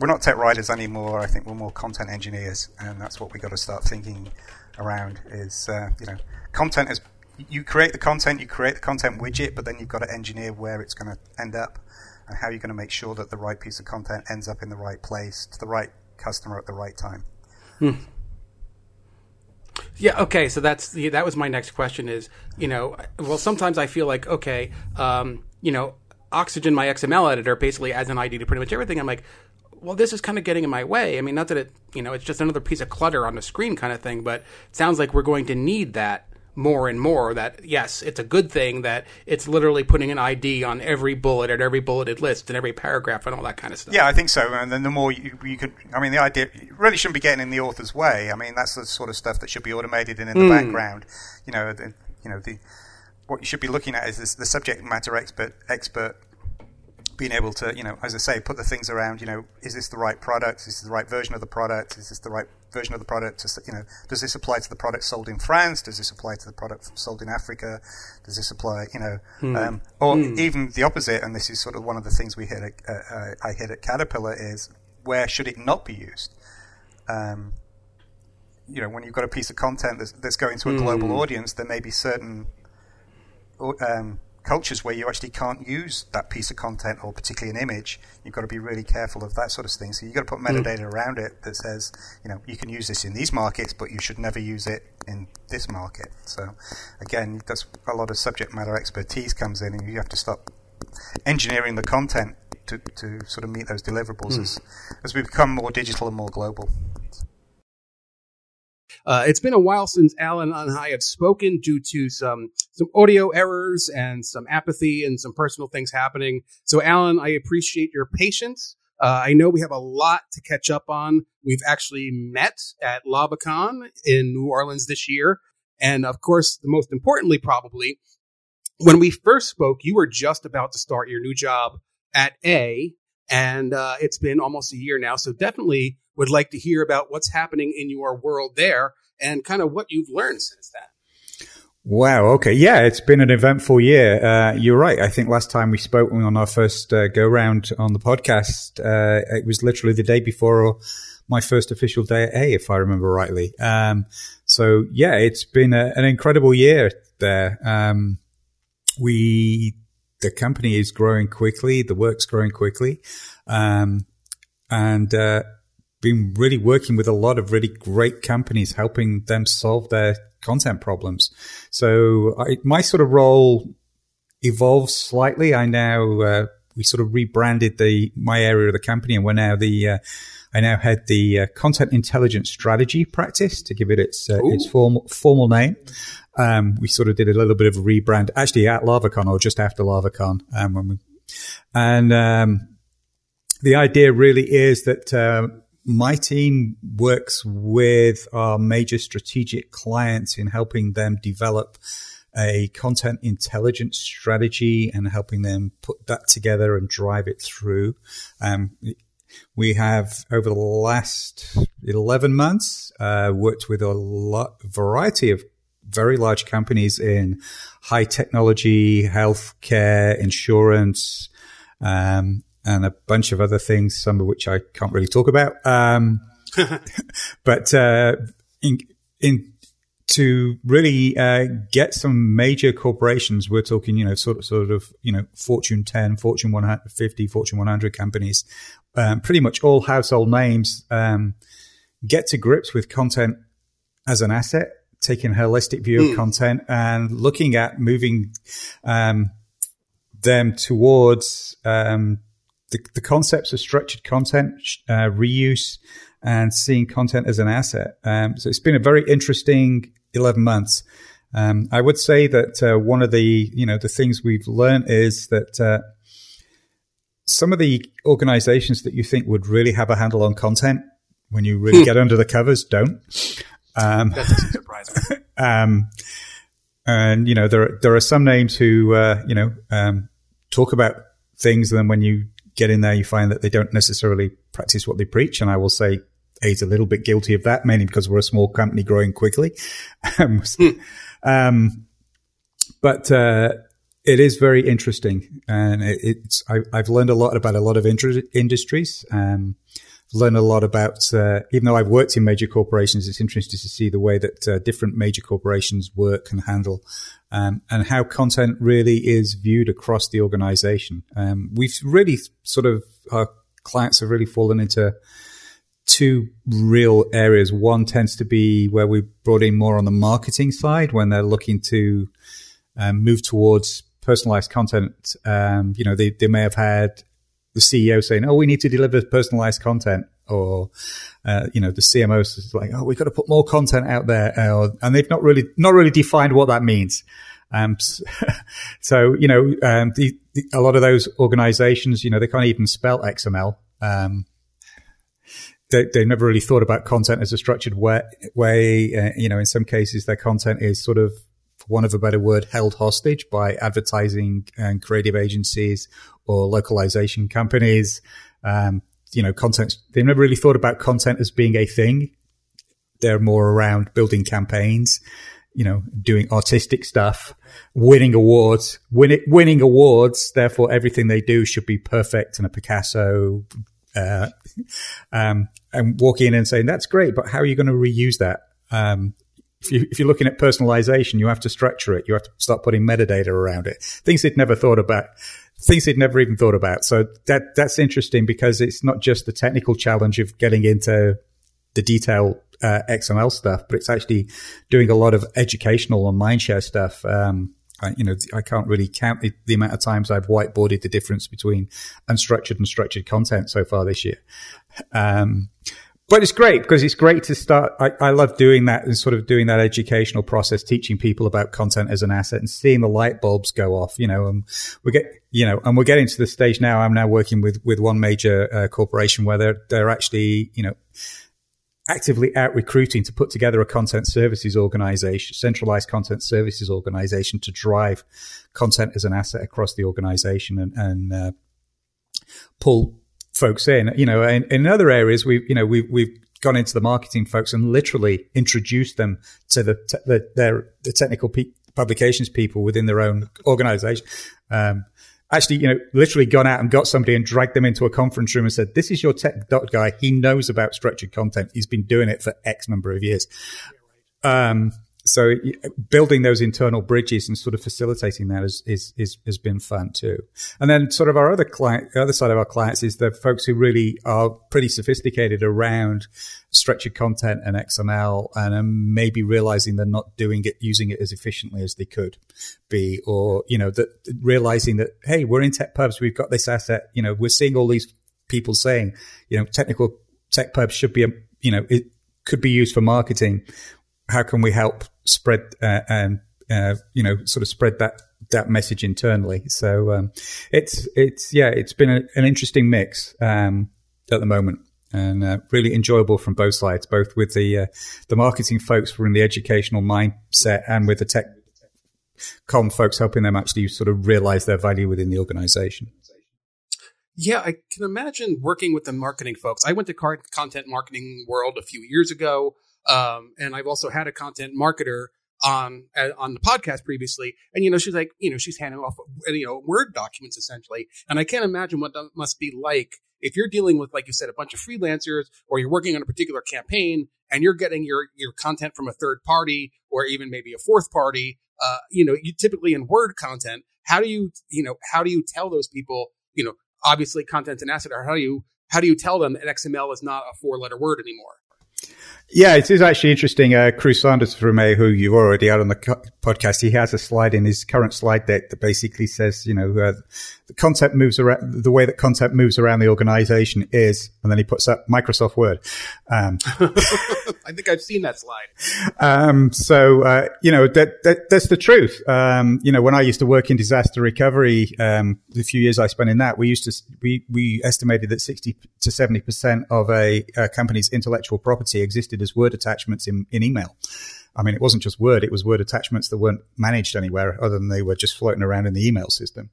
we're not tech writers anymore. I think we're more content engineers, and that's what we got to start thinking around. Is uh, you know, content is you create the content, you create the content widget, but then you've got to engineer where it's going to end up and how are you're going to make sure that the right piece of content ends up in the right place to the right customer at the right time. Hmm. Yeah. Okay. So that's that was my next question. Is you know, well, sometimes I feel like okay, um, you know, Oxygen, my XML editor, basically adds an ID to pretty much everything. I'm like, well, this is kind of getting in my way. I mean, not that it, you know, it's just another piece of clutter on the screen kind of thing, but it sounds like we're going to need that more and more that yes, it's a good thing that it's literally putting an ID on every bullet at every bulleted list and every paragraph and all that kind of stuff. Yeah, I think so. And then the more you, you could, I mean, the idea really shouldn't be getting in the author's way. I mean, that's the sort of stuff that should be automated and in the mm. background. You know, the, you know the what you should be looking at is this, the subject matter expert expert being able to, you know, as I say, put the things around, you know, is this the right product? Is this the right version of the product? Is this the right version of the product? To, you know, does this apply to the product sold in France? Does this apply to the product sold in Africa? Does this apply, you know, hmm. um, or hmm. even the opposite? And this is sort of one of the things we hit at, uh, uh, I hit at Caterpillar is where should it not be used? Um, you know, when you've got a piece of content that's, that's going to a global hmm. audience, there may be certain um, cultures where you actually can't use that piece of content or particularly an image, you've got to be really careful of that sort of thing. So you've got to put hmm. metadata mm. around it that says, you know, you can use this in these markets, but you should never use it in this market. So again, that's a lot of subject matter expertise comes in, and you have to stop engineering the content to, to sort of meet those deliverables mm. as, as we become more digital and more global. Uh, it's been a while since Alan and I have spoken due to some some audio errors and some apathy and some personal things happening. So, Alan, I appreciate your patience. Uh, I know we have a lot to catch up on. We've actually met at LavaCon in New Orleans this year. And of course, the most importantly, probably, when we first spoke, you were just about to start your new job at A, and uh, it's been almost a year now. So definitely would like to hear about what's happening in your world there and kind of what you've learned since then. Wow. Okay. Yeah, it's been an eventful year. Uh, you're right. I think last time we spoke on our first uh, go round on the podcast, uh, it was literally the day before my first official day at A, if I remember rightly. Um, so yeah, it's been a, an incredible year there. Um, we, the company is growing quickly. The work's growing quickly. Um, and, uh, been really working with a lot of really great companies, helping them solve their content problems. So I, my sort of role evolves slightly. I now, uh, we sort of rebranded the, my area of the company and we're now the, uh, I now head the uh, content intelligence strategy practice to give it its, uh, its formal, formal name. Um, we sort of did a little bit of a rebrand actually at LavaCon or just after LavaCon. Um, when we, and, um, the idea really is that, uh, my team works with our major strategic clients in helping them develop a content intelligence strategy and helping them put that together and drive it through. Um, we have over the last 11 months uh, worked with a lot, variety of very large companies in high technology, healthcare, insurance, um, and a bunch of other things, some of which I can't really talk about. Um, but uh, in, in to really uh, get some major corporations, we're talking, you know, sort of, sort of, you know, Fortune 10, Fortune 150, Fortune 100 companies, um, pretty much all household names, um, get to grips with content as an asset, taking a holistic view mm. of hmm. content and looking at moving um, them towards um, the, the concepts of structured content, uh, reuse, and seeing content as an asset. Um, so it's been a very interesting 11 months. Um, I would say that uh, one of the you know the things we've learned is that uh, some of the organizations that you think would really have a handle on content when you really get under the covers don't. Um, That's surprising. um, and you know there there are some names who uh, you know um, talk about things, and then when you get in there, you find that they don't necessarily practice what they preach. And I will say A's a little bit guilty of that, mainly because we're a small company growing quickly. um, um, but, uh, it is very interesting and it, it's, I, have learned a lot about a lot of inter- industries. Um, learned a lot about, uh, even though I've worked in major corporations, it's interesting to see the way that uh, different major corporations work and handle um, and how content really is viewed across the organization. Um, we've really sort of, our clients have really fallen into two real areas. One tends to be where we brought in more on the marketing side when they're looking to um, move towards personalized content. Um, you know, they, they may have had the CEO saying, "Oh, we need to deliver personalized content," or uh, you know, the CMO is like, "Oh, we've got to put more content out there," and they've not really not really defined what that means. Um, so you know, um, the, the, a lot of those organizations, you know, they can't even spell XML. Um, they, they never really thought about content as a structured way. way. Uh, you know, in some cases, their content is sort of for want of a better word, held hostage by advertising and creative agencies or localization companies. Um, you know, content, they've never really thought about content as being a thing. They're more around building campaigns, you know, doing artistic stuff, winning awards, win winning awards. Therefore, everything they do should be perfect and a Picasso, uh, um, and walking in and saying, that's great, but how are you going to reuse that? Um, if, you, if you're looking at personalization, you have to structure it. You have to start putting metadata around it. Things they'd never thought about, things they'd never even thought about. So that, that's interesting because it's not just the technical challenge of getting into the detail uh, XML stuff, but it's actually doing a lot of educational and mindshare stuff. Um, I, you know, I can't really count the, the, amount of times I've whiteboarded the difference between unstructured and structured content so far this year. Um, but it's great because it's great to start. I, I, love doing that and sort of doing that educational process, teaching people about content as an asset and seeing the light bulbs go off, you know, and we get, you know, and we're getting to the stage now. I'm now working with, with one major uh, corporation where they're, they're actually, you know, actively out recruiting to put together a content services organization, centralized content services organization to drive content as an asset across the organization and, and, uh, pull folks in. You know, in, in other areas, we've, you know we've, we've gone into the marketing folks and literally introduced them to the te- the, their the technical pe- publications people within their own organization. Um, actually, you know, literally gone out and got somebody and dragged them into a conference room and said, "This is your tech dot guy. He knows about structured content. He's been doing it for X number of years." Um, so building those internal bridges and sort of facilitating that is, is, is, has been fun too. And then sort of our other client, the other side of our clients is the folks who really are pretty sophisticated around structured content and XML and um, maybe realizing they're not doing it, using it as efficiently as they could be, or, you know, that realizing that, hey, we're in tech pubs. We've got this asset. You know, we're seeing all these people saying, you know, technical tech pubs should be, a, you know, it could be used for marketing how can we help spread uh, and uh, you know sort of spread that that message internally. So um, it's it's yeah, it's been a, an interesting mix um, at the moment. And uh, really enjoyable from both sides, both with the uh, the marketing folks from the educational mindset and with the tech com folks helping them actually sort of realize their value within the organization. Yeah, I can imagine working with the marketing folks. I went to content marketing world a few years ago. Um, and I've also had a content marketer on uh, on the podcast previously, and you know she's like, you know, she's handing off you know word documents essentially, and I can't imagine what that must be like if you're dealing with, like you said, a bunch of freelancers, or you're working on a particular campaign, and you're getting your your content from a third party, or even maybe a fourth party. Uh, you know, you typically in Word content, how do you you know how do you tell those people, you know, obviously content's an asset, or how do you how do you tell them that XML is not a four letter word anymore? Yeah, it is actually interesting. Uh, Cruce Saunders from A, who you've already had on the co- podcast, he has a slide in his current slide deck that basically says, you know, uh, the content moves around, the way that content moves around the organization is, and then he puts up Microsoft Word. Um, I think I've seen that slide. Um, so, uh, you know, that, that, that's the truth. Um, you know, when I used to work in disaster recovery, um, the few years I spent in that, we used to, we, we estimated that 60 to 70% of a, a company's intellectual property existed as Word attachments in, in email. I mean, it wasn't just Word; it was Word attachments that weren't managed anywhere other than they were just floating around in the email system.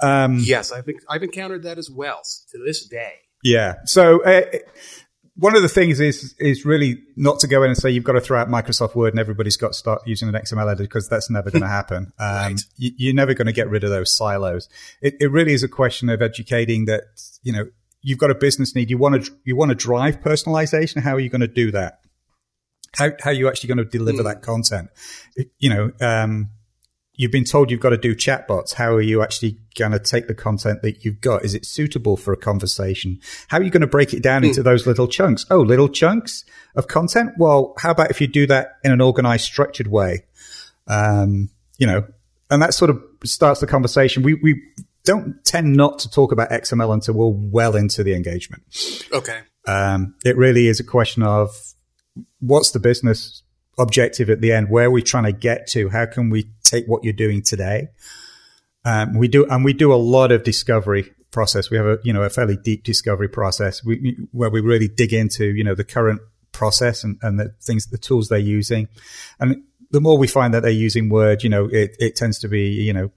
Um, yes, I've I've encountered that as well to this day. Yeah. So uh, one of the things is is really not to go in and say you've got to throw out Microsoft Word and everybody's got to start using an XML editor because that's never going to happen. Um, right. you, are never going to get rid of those silos. It, it really is a question of educating that you know you've got a business need. You want to you want to drive personalization. How are you going to do that? How how are you actually going to deliver mm. that content? You know, um, you've been told you've got to do chatbots. How are you actually going to take the content that you've got? Is it suitable for a conversation? How are you going to break it down mm. into those little chunks? Oh, little chunks of content. Well, how about if you do that in an organized, structured way? Um, you know, and that sort of starts the conversation. We we don't tend not to talk about XML until we're well into the engagement. Okay. Um, it really is a question of what's the business objective at the end? Where are we trying to get to? How can we take what you're doing today? Um, we do, and we do a lot of discovery process. We have a, you know, a fairly deep discovery process we, where we really dig into, you know, the current process and, and the things, the tools they're using. And the more we find that they're using Word, you know, it, it tends to be, you know,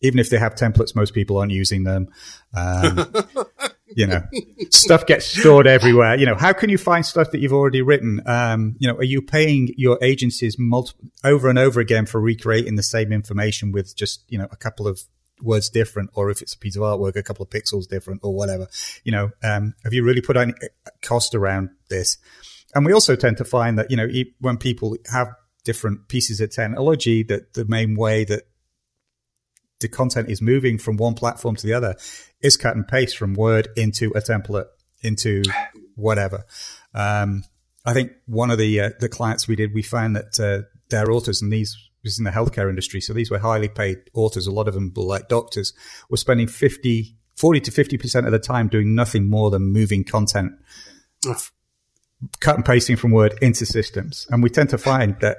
even if they have templates, most people aren't using them. Um, you know, stuff gets stored everywhere. You know, how can you find stuff that you've already written? Um, you know, are you paying your agencies multiple over and over again for recreating the same information with just, you know, a couple of words different, or if it's a piece of artwork, a couple of pixels different or whatever? You know, um, have you really put any cost around this? And we also tend to find that, you know, when people have different pieces of technology, that the main way that the content is moving from one platform to the other is cut and paste from Word into a template into whatever. Um, I think one of the uh, the clients we did, we found that uh, their authors, and these was in the healthcare industry, so these were highly paid authors. A lot of them were like doctors, were spending 50, 40 to fifty percent of the time doing nothing more than moving content, cut and pasting from Word into systems. And we tend to find that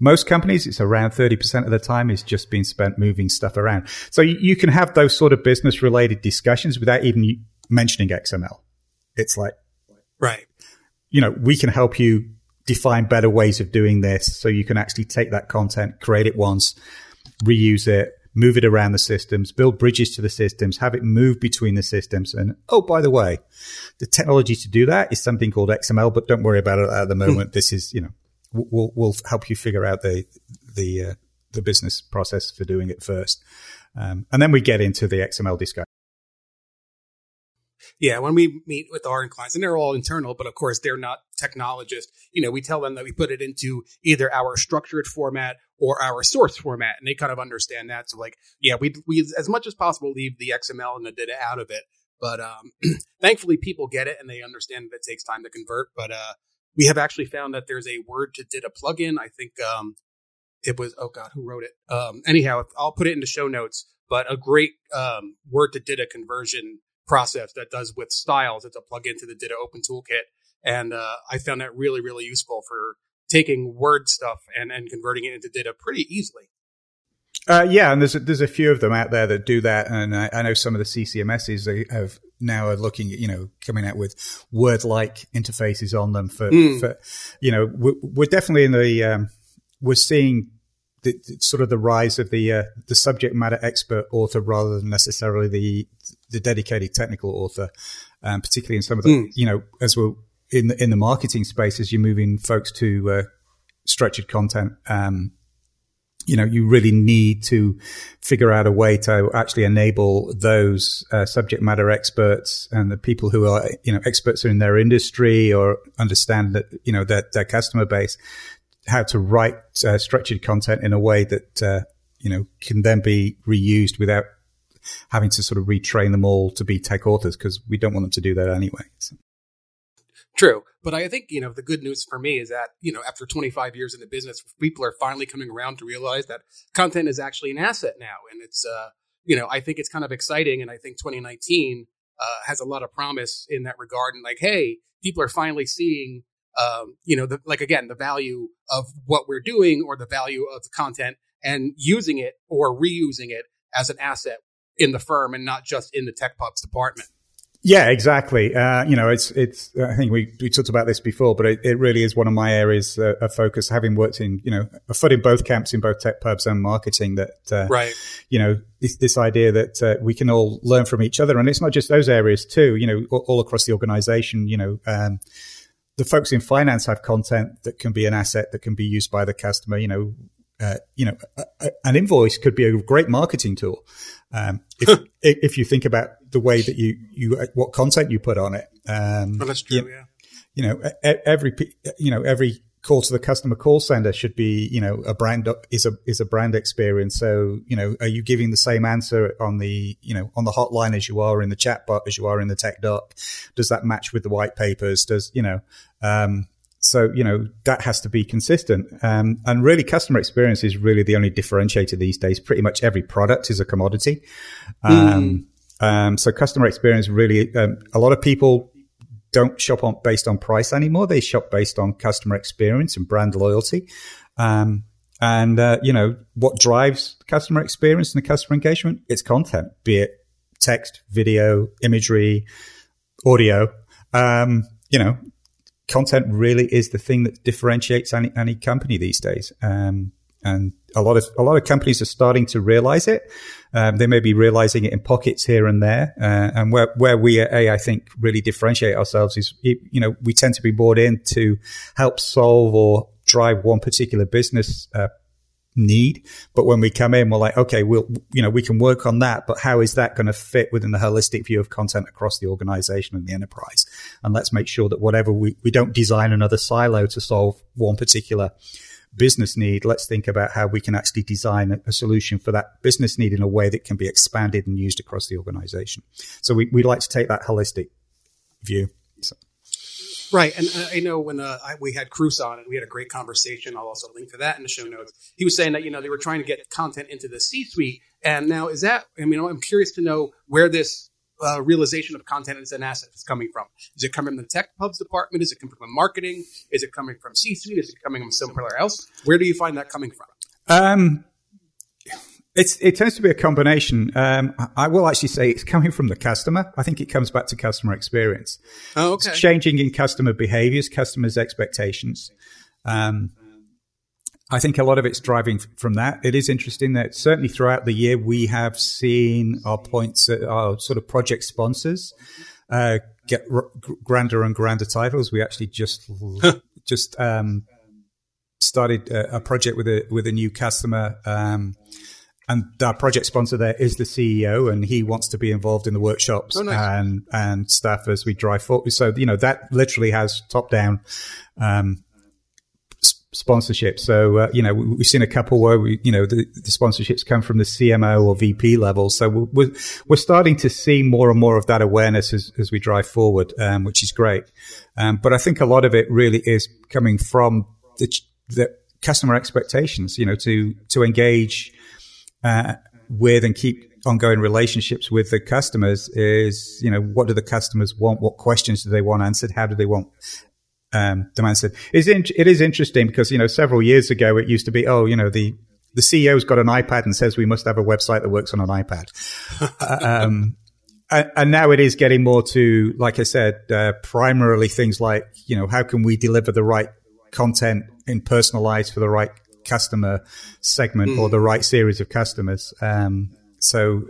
most companies, it's around 30% of the time is just being spent moving stuff around. So you, you can have those sort of business related discussions without even mentioning XML. It's like, right. You know, we can help you define better ways of doing this so you can actually take that content, create it once, reuse it, move it around the systems, build bridges to the systems, have it move between the systems. And oh, by the way, the technology to do that is something called XML, but don't worry about it at the moment. this is, you know, we'll, we'll help you figure out the, the, uh, the business process for doing it first. Um, and then we get into the XML discussion. Yeah, when we meet with our clients, and they're all internal, but of course they're not technologists. You know, we tell them that we put it into either our structured format or our source format, and they kind of understand that. So, like, yeah, we we as much as possible leave the XML and the DITA out of it. But um, thankfully, people get it and they understand that it takes time to convert. But uh, we have actually found that there's a Word to DITA plugin. I think um, it was oh god, who wrote it? Um, anyhow, I'll put it in the show notes. But a great um, Word to DITA conversion process that does with styles. It's a plugin to the DITA Open Toolkit, and uh, I found that really really useful for taking Word stuff and and converting it into DITA pretty easily. Uh, yeah, and there's a, there's a few of them out there that do that, and I, I know some of the CCMSs they have now are looking at you know coming out with word like interfaces on them for, mm. for you know we're, we're, definitely in the um, we're seeing the, sort of the rise of the uh, the subject matter expert author rather than necessarily the the dedicated technical author, um, particularly in some of the mm. you know as we're in the in the marketing space as you're moving folks to uh, structured content. Um, you know, you really need to figure out a way to actually enable those uh, subject matter experts and the people who are, you know, experts in their industry or understand that, you know, their, their customer base, how to write uh, structured content in a way that, uh, you know, can then be reused without having to sort of retrain them all to be tech authors because we don't want them to do that anyway. So. True. But I think, you know, the good news for me is that, you know, after 25 years in the business, people are finally coming around to realize that content is actually an asset now. And it's, uh, you know, I think it's kind of exciting. And I think 2019 uh, has a lot of promise in that regard. And like, hey, people are finally seeing, um, you know, the, like again, the value of what we're doing or the value of the content and using it or reusing it as an asset in the firm and not just in the tech pubs department. Yeah, exactly. Uh, you know, it's it's. I think we we talked about this before, but it, it really is one of my areas uh, of focus. Having worked in, you know, a foot in both camps in both tech pubs and marketing, that uh, right. You know, this, this idea that uh, we can all learn from each other, and it's not just those areas too. You know, all, all across the organisation. You know. Um, the folks in finance have content that can be an asset that can be used by the customer. You know, uh, you know, a, a, an invoice could be a great marketing tool. Um, if, if you think about the way that you, you, what content you put on it. Um, well, that's true. you, yeah. You know, every, you know, every call to the customer call center should be, you know, a brand is a, is a brand experience. So, you know, are you giving the same answer on the, you know, on the hotline as you are in the chat bot, as you are in the tech doc? Does that match with the white papers? Does, you know, um, so, you know, that has to be consistent. Um, and really customer experience is really the only differentiator these days. Pretty much every product is a commodity. Um, mm. Um, so customer experience really, um, a lot of people don't shop on based on price anymore. They shop based on customer experience and brand loyalty. Um, and, uh, you know, what drives customer experience and the customer engagement? It's content, be it text, video, imagery, audio. Um, you know, content really is the thing that differentiates any, any company these days. Um, and a lot of a lot of companies are starting to realize it. Um, they may be realizing it in pockets here and there. Uh, and where where we at A, I think, really differentiate ourselves is, you know, we tend to be brought in to help solve or drive one particular business uh, need. But when we come in, we're like, okay, we'll, you know, we can work on that, but how is that going to fit within the holistic view of content across the organization and the enterprise? And let's make sure that whatever we, we don't design another silo to solve one particular business need. Let's think about how we can actually design a, solution for that business need in a way that can be expanded and used across the organization. So we, we like to take that holistic view. So. Right, and I know when uh, I, we had Cruce on and we had a great conversation. I'll also link to that in the show notes. He was saying that you know they were trying to get content into the C-suite, and now is that? I mean, I'm curious to know where this uh, realization of content as an asset is coming from. Is it coming from the tech pubs department? Is it coming from marketing? Is it coming from C-suite? Is it coming from somewhere else? Where do you find that coming from? Um, it's, it tends to be a combination. Um, I will actually say it's coming from the customer. I think it comes back to customer experience. Oh, okay. It's changing in customer behaviors, customers' expectations. Um, I think a lot of it's driving from that. It is interesting that certainly throughout the year we have seen our points, our sort of project sponsors uh, get r- grander and grander titles. We actually just just um, started a, a, project with a with a new customer. Um, and our project sponsor there is the CEO, and he wants to be involved in the workshops oh, nice. and and stuff as we drive forward. So you know that literally has top down um, sponsorship. So uh, you know we've seen a couple where we you know the, the, sponsorships come from the CMO or VP level. So we're we're starting to see more and more of that awareness as as we drive forward, um, which is great. Um, but I think a lot of it really is coming from the the customer expectations. You know to to engage uh, with and keep ongoing relationships with the customers is, you know, what do the customers want? What questions do they want answered? How do they want um, demand said? It's in, it is interesting because, you know, several years ago it used to be, oh, you know, the, the CEO's got an iPad and says we must have a website that works on an iPad. um, and, and, now it is getting more to, like I said, uh, primarily things like, you know, how can we deliver the right content in personalized for the right customer segment mm. or the right series of customers. Um, so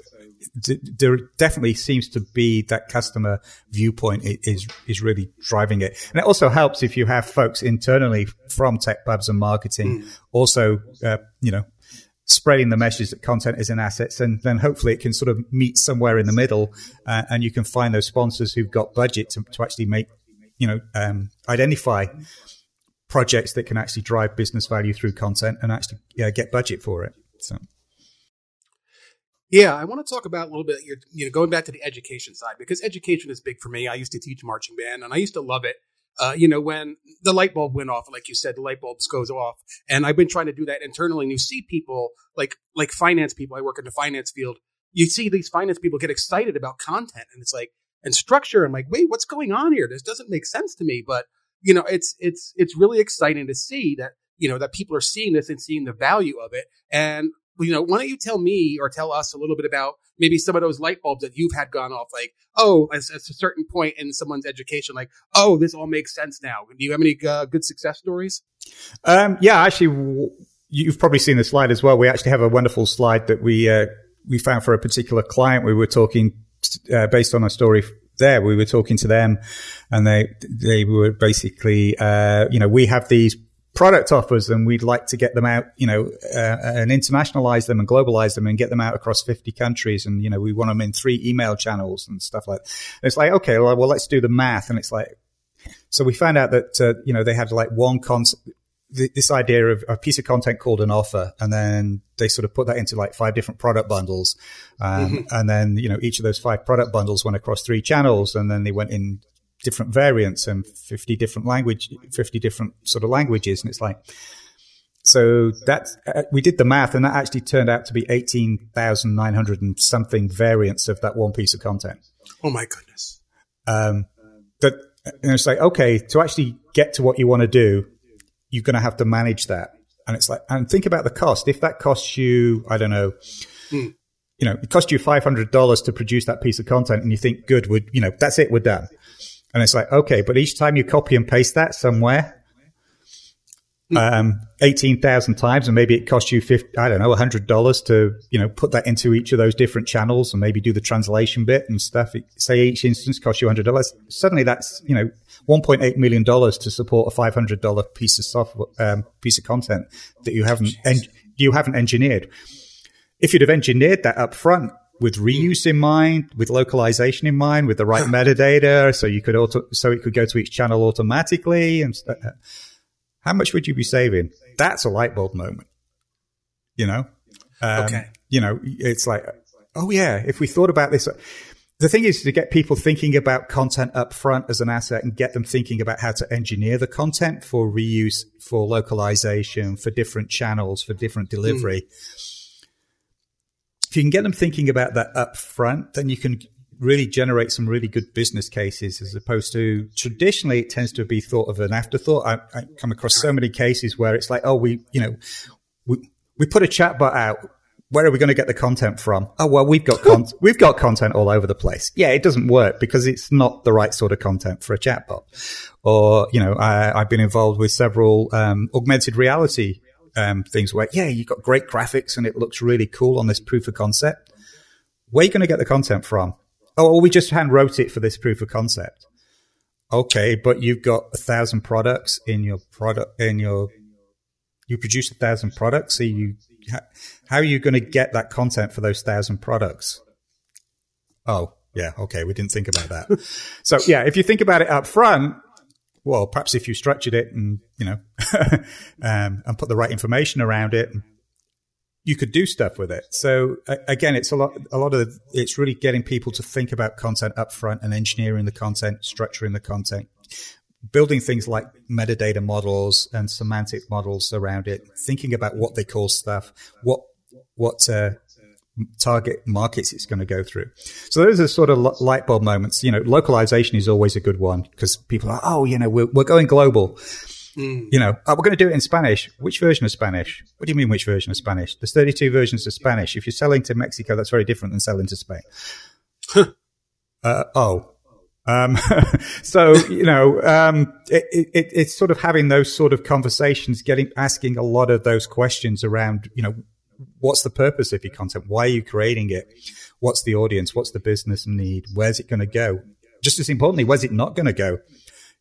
d- there definitely seems to be that customer viewpoint is is really driving it, and it also helps if you have folks internally from tech pubs and marketing mm. also, uh, you know. Spreading the message that content is an asset, and then hopefully it can sort of meet somewhere in the middle, uh, and you can find those sponsors who've got budget to, to actually make, you know, um, identify projects that can actually drive business value through content and actually yeah, get budget for it. So. Yeah, I want to talk about a little bit. You know, going back to the education side because education is big for me. I used to teach marching band, and I used to love it. Uh, you know, when the light bulb went off, like you said, the light bulbs goes off, and I've been trying to do that internally. And you see people like like finance people. I work in the finance field. You see these finance people get excited about content, and it's like and structure. I'm like, wait, what's going on here? This doesn't make sense to me. But you know, it's it's it's really exciting to see that you know that people are seeing this and seeing the value of it. And you know, why don't you tell me or tell us a little bit about maybe some of those light bulbs that you've had gone off? Like, oh, at, at a certain point in someone's education, like, oh, this all makes sense now. Do you have any uh, good success stories? Um, yeah, actually, you've probably seen the slide as well. We actually have a wonderful slide that we uh, we found for a particular client. We were talking uh, based on a story there. We were talking to them and they, they were basically, uh, you know, we have these product offers and we'd like to get them out, you know, uh, and internationalize them and globalize them and get them out across 50 countries. And, you know, we want them in three email channels and stuff like that. And it's like, okay, well, well, let's do the math. And it's like, so we found out that, uh, you know, they had like one concept, this idea of a piece of content called an offer, and then they sort of put that into like five different product bundles, um, mm-hmm. and then you know each of those five product bundles went across three channels, and then they went in different variants and 50 different language, 50 different sort of languages. And it's like, so that uh, we did the math and that actually turned out to be 18,900 and something variants of that one piece of content. Oh my goodness. Um, that, and it's like, okay, to actually get to what you want to do, you're going to have to manage that. And it's like, and think about the cost. If that costs you, I don't know, mm. you know, it cost you $500 to produce that piece of content and you think, good, would, you know, that's it, we're done. And it's like, okay, but each time you copy and paste that somewhere, um, 18,000 times and maybe it costs you 50, I don't know, $100 to, you know, put that into each of those different channels and maybe do the translation bit and stuff. Say each instance costs you $100. Suddenly that's, you know, $1.8 million to support a $500 piece of software, um, piece of content that you haven't, en- you haven't engineered. If you'd have engineered that up front, with reuse in mind, with localization in mind, with the right metadata, so you could auto, so it could go to each channel automatically. And st- how much would you be saving? That's a light bulb moment. You know, um, okay. You know, it's like, oh yeah, if we thought about this, the thing is to get people thinking about content up front as an asset and get them thinking about how to engineer the content for reuse, for localization, for different channels, for different delivery. Mm if you can get them thinking about that up front, then you can really generate some really good business cases as opposed to traditionally it tends to be thought of an afterthought. I, I come across so many cases where it's like, oh, we, you know, we, we put a chatbot out. Where are we going to get the content from? Oh, well, we've got con- we've got content all over the place. Yeah, it doesn't work because it's not the right sort of content for a chatbot. Or, you know, I, have been involved with several, um, augmented reality um, things where, yeah, you've got great graphics and it looks really cool on this proof of concept. Where are you going to get the content from? Oh, well, we just hand wrote it for this proof of concept. Okay, but you've got a thousand products in your product, in your, you produce a thousand products. So you, how are you going to get that content for those thousand products? Oh, yeah. Okay. We didn't think about that. so yeah, if you think about it up front, well, perhaps if you structured it and, you know, um, and put the right information around it, you could do stuff with it. So again, it's a lot, a lot of, it's really getting people to think about content up front and engineering the content, structuring the content, building things like metadata models and semantic models around it, thinking about what they call stuff, what, what, uh, target markets it's going to go through. So those are sort of light bulb moments. You know, localization is always a good one because people are, oh, you know, we're, we're going global. Mm. You know, oh, we're going to do it in Spanish. Which version of Spanish? What do you mean, which version of Spanish? There's 32 versions of Spanish. If you're selling to Mexico, that's very different than selling to Spain. uh, oh. Um, so, you know, um, it, it, it's sort of having those sort of conversations, getting, asking a lot of those questions around, you know, what's the purpose of your content? Why are you creating it? What's the audience? What's the business need? Where's it going to go? Just as importantly, where's it not going to go?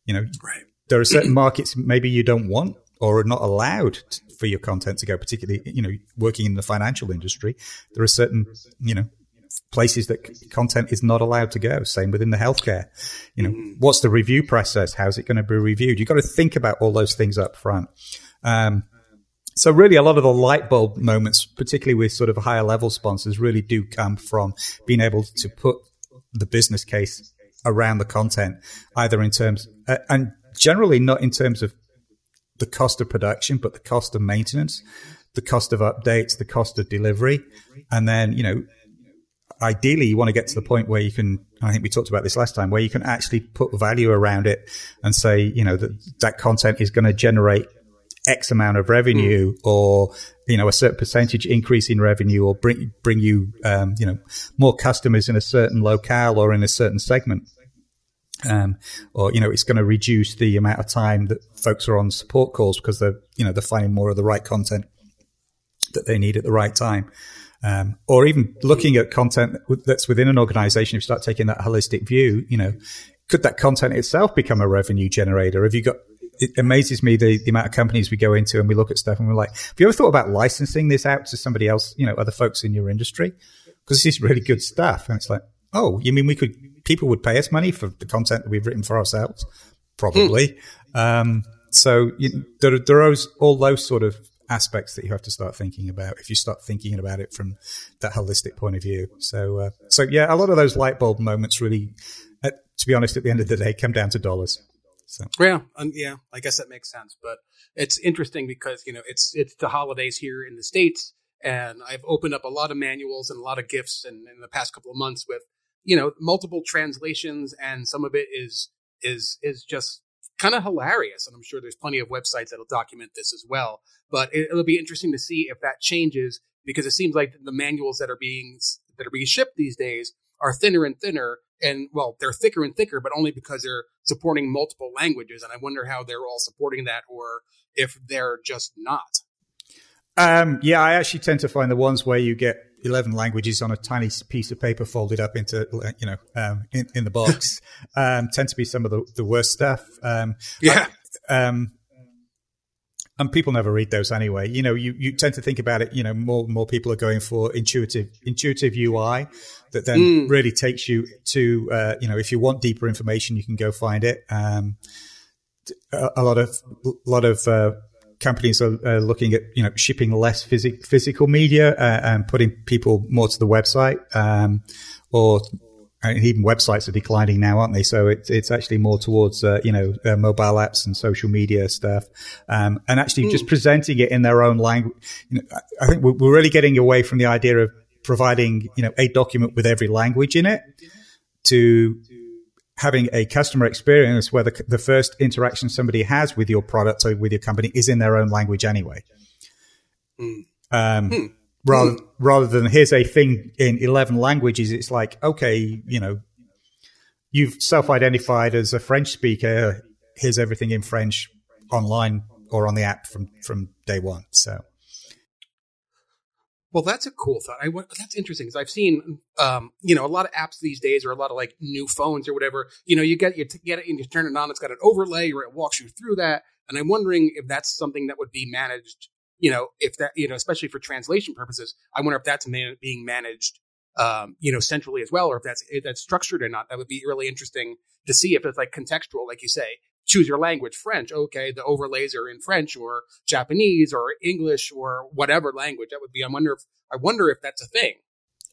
You know, right. there are certain markets maybe you don't want or are not allowed for your content to go, particularly, you know, working in the financial industry. There are certain, you know, places that content is not allowed to go. Same within the healthcare. You know, mm. what's the review process? How's it going to be reviewed? You've got to think about all those things up front. Um, so really a lot of the light bulb moments, particularly with sort of higher level sponsors really do come from being able to put the business case around the content, either in terms, uh, and generally not in terms of the cost of production, but the cost of maintenance, the cost of updates, the cost of delivery. And then, you know, ideally you want to get to the point where you can, I think we talked about this last time, where you can actually put value around it and say, you know, that that content is going to generate X amount of revenue mm. or, you know, a certain percentage increase in revenue or bring, bring you, um, you know, more customers in a certain locale or in a certain segment. Um, or, you know, it's going to reduce the amount of time that folks are on support calls because they're, you know, they're finding more of the right content that they need at the right time. Um, or even looking at content that's within an organization, if you start taking that holistic view, you know, could that content itself become a revenue generator? Have you got it amazes me the, the amount of companies we go into and we look at stuff and we're like, have you ever thought about licensing this out to somebody else, you know, other folks in your industry? Because this is really good stuff. And it's like, oh, you mean we could, people would pay us money for the content that we've written for ourselves? Probably. Hmm. Um, so you, there, there are all those sort of aspects that you have to start thinking about if you start thinking about it from that holistic point of view. So, uh, so yeah, a lot of those light bulb moments really, uh, to be honest, at the end of the day, come down to dollars. So yeah, um, yeah, I guess that makes sense. But it's interesting because you know it's it's the holidays here in the states, and I've opened up a lot of manuals and a lot of gifts, and in the past couple of months with you know multiple translations, and some of it is is is just kind of hilarious. And I'm sure there's plenty of websites that'll document this as well. But it, will be interesting to see if that changes because it seems like the manuals that are being that are being shipped these days are thinner and thinner. And well, they're thicker and thicker, but only because they're supporting multiple languages. And I wonder how they're all supporting that or if they're just not. Um, yeah, I actually tend to find the ones where you get 11 languages on a tiny piece of paper folded up into, you know, um, in, in, the box, um, tend to be some of the, the worst stuff. Um, yeah. I, um, and people never read those anyway. You know, you, you tend to think about it, you know, more, more people are going for intuitive, intuitive UI that then mm. really takes you to, uh, you know, if you want deeper information, you can go find it. Um, a, a lot of, a lot of, uh, companies are uh, looking at you know shipping less phys- physical media uh, and putting people more to the website um, or even websites are declining now, aren't they? So it's it's actually more towards uh, you know uh, mobile apps and social media stuff, um, and actually mm. just presenting it in their own language. You know, I think we're, we're really getting away from the idea of providing you know a document with every language in it to having a customer experience where the, the first interaction somebody has with your product or with your company is in their own language anyway. Mm. Um, hmm. Rather, hmm. rather than here's a thing in 11 languages, it's like, okay, you know, you've self-identified as a French speaker. Here's everything in French online or on the app from, from day one. So. Well, that's a cool thought. I that's interesting because I've seen, um, you know, a lot of apps these days or a lot of like new phones or whatever. You know, you get you get it and you turn it on. It's got an overlay or it walks you through that. And I'm wondering if that's something that would be managed. You know, if that you know, especially for translation purposes, I wonder if that's man- being managed, um, you know, centrally as well, or if that's if that's structured or not. That would be really interesting to see if it's like contextual, like you say choose your language, French. Okay, the overlays are in French or Japanese or English or whatever language that would be. I wonder if I wonder if that's a thing.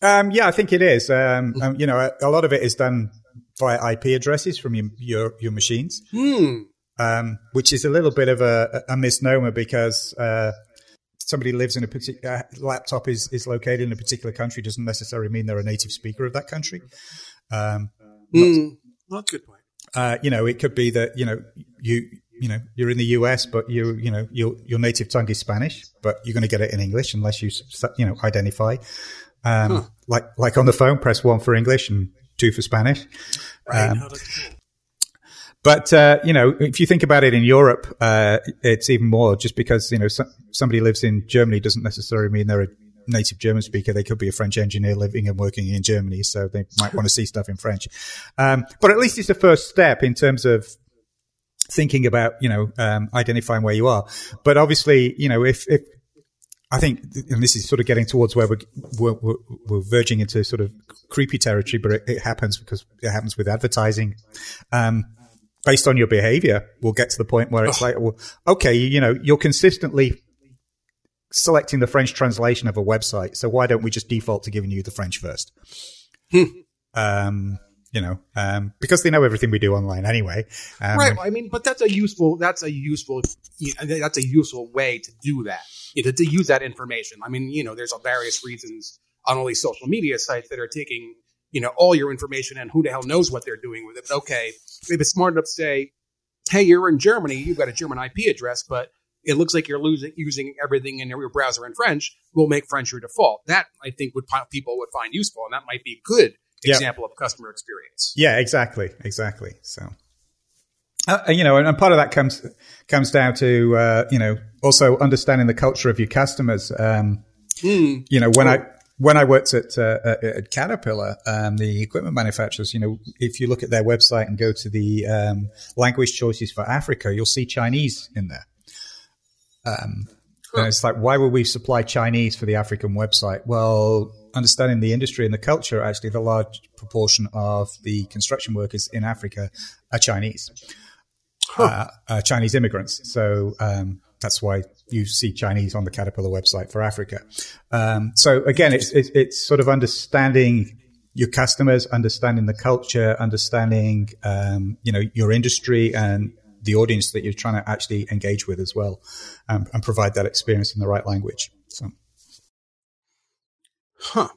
Um, yeah, I think it is. Um, um, you know, a, a, lot of it is done via IP addresses from your your, your machines, hmm. um, which is a little bit of a, a misnomer because uh, somebody lives in a particular uh, laptop is is located in a particular country doesn't necessarily mean they're a native speaker of that country. Um, mm. Well, that's a good point. Uh, you know, it could be that you know you you know you're in the US, but you you know your your native tongue is Spanish, but you're going to get it in English unless you you know identify. Um, huh. Like like on the phone, press one for English and two for Spanish. Right. Um, but uh, you know, if you think about it in Europe, uh, it's even more. Just because you know so, somebody lives in Germany doesn't necessarily mean they're a native German speaker. They could be a French engineer living and working in Germany, so they might want to see stuff in French. Um, but at least it's the first step in terms of thinking about, you know, um, identifying where you are. But obviously, you know, if, if I think, and this is sort of getting towards where we're, we're, we're verging into sort of creepy territory, but it, it, happens because it happens with advertising. Um, based on your behavior, we'll get to the point where it's oh. like, well, okay, you know, you're consistently selecting the French translation of a website. So why don't we just default to giving you the French first? Hmm. um, you know, um, because they know everything we do online anyway. Um, right. I mean, but that's a useful, that's a useful, that's a useful way to do that, know, to use that information. I mean, you know, there's various reasons on all these social media sites that are taking, you know, all your information and who the hell knows what they're doing with it. But okay, if it's smart enough to say, hey, you're in Germany, you've got a German IP address, but it looks like you're losing, using everything in your browser in French, we'll make French your default. That I think would people would find useful, and that might be a good example of customer experience. Yeah, exactly, exactly. So, uh, you know, and part of that comes comes down to uh, you know also understanding the culture of your customers. Um, mm. You know, when I when I worked at, uh, at Caterpillar, um, the equipment manufacturers, you know, if you look at their website and go to the um, language choices for Africa, you'll see Chinese in there. Um, and it's like, why would we supply Chinese for the African website? Well, understanding the industry and the culture, actually, the large proportion of the construction workers in Africa are Chinese, huh. uh, Chinese immigrants. So um, that's why you see Chinese on the Caterpillar website for Africa. Um, so again, it's, it's, it's sort of understanding your customers, understanding the culture, understanding um, you know your industry and the audience that you're trying to actually engage with as well, um, and provide that experience in the right language. So, huh?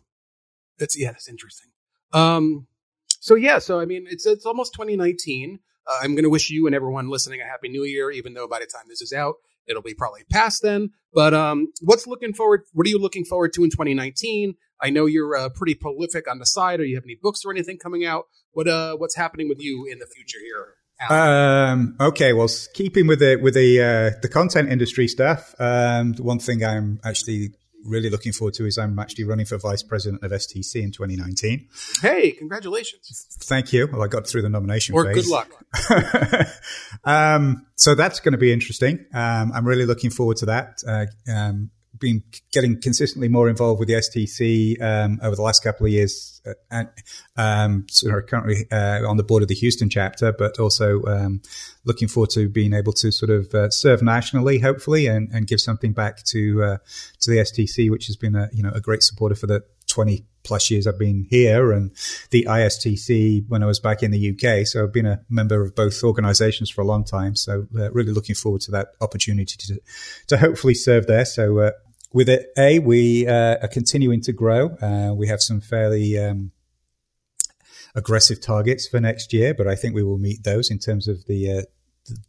That's yeah, that's interesting. Um, so yeah, so I mean, it's it's almost 2019. Uh, I'm going to wish you and everyone listening a happy new year, even though by the time this is out, it'll be probably past then. But um, what's looking forward? What are you looking forward to in 2019? I know you're uh, pretty prolific on the side. Or you have any books or anything coming out? What uh, what's happening with you in the future here? Um, okay, well, keeping with the with the uh, the content industry stuff, um, one thing I'm actually really looking forward to is I'm actually running for vice president of STC in 2019. Hey, congratulations! Thank you. Well, I got through the nomination or phase. good luck. um, so that's going to be interesting. Um, I'm really looking forward to that. Uh, um, been getting consistently more involved with the STC um, over the last couple of years, uh, and um, sort of currently uh, on the board of the Houston chapter, but also um, looking forward to being able to sort of uh, serve nationally, hopefully, and, and give something back to uh, to the STC, which has been a you know a great supporter for the 20 plus years I've been here, and the ISTC when I was back in the UK. So I've been a member of both organisations for a long time. So uh, really looking forward to that opportunity to to hopefully serve there. So with it, A, we uh, are continuing to grow. Uh, we have some fairly um, aggressive targets for next year, but I think we will meet those in terms of the uh,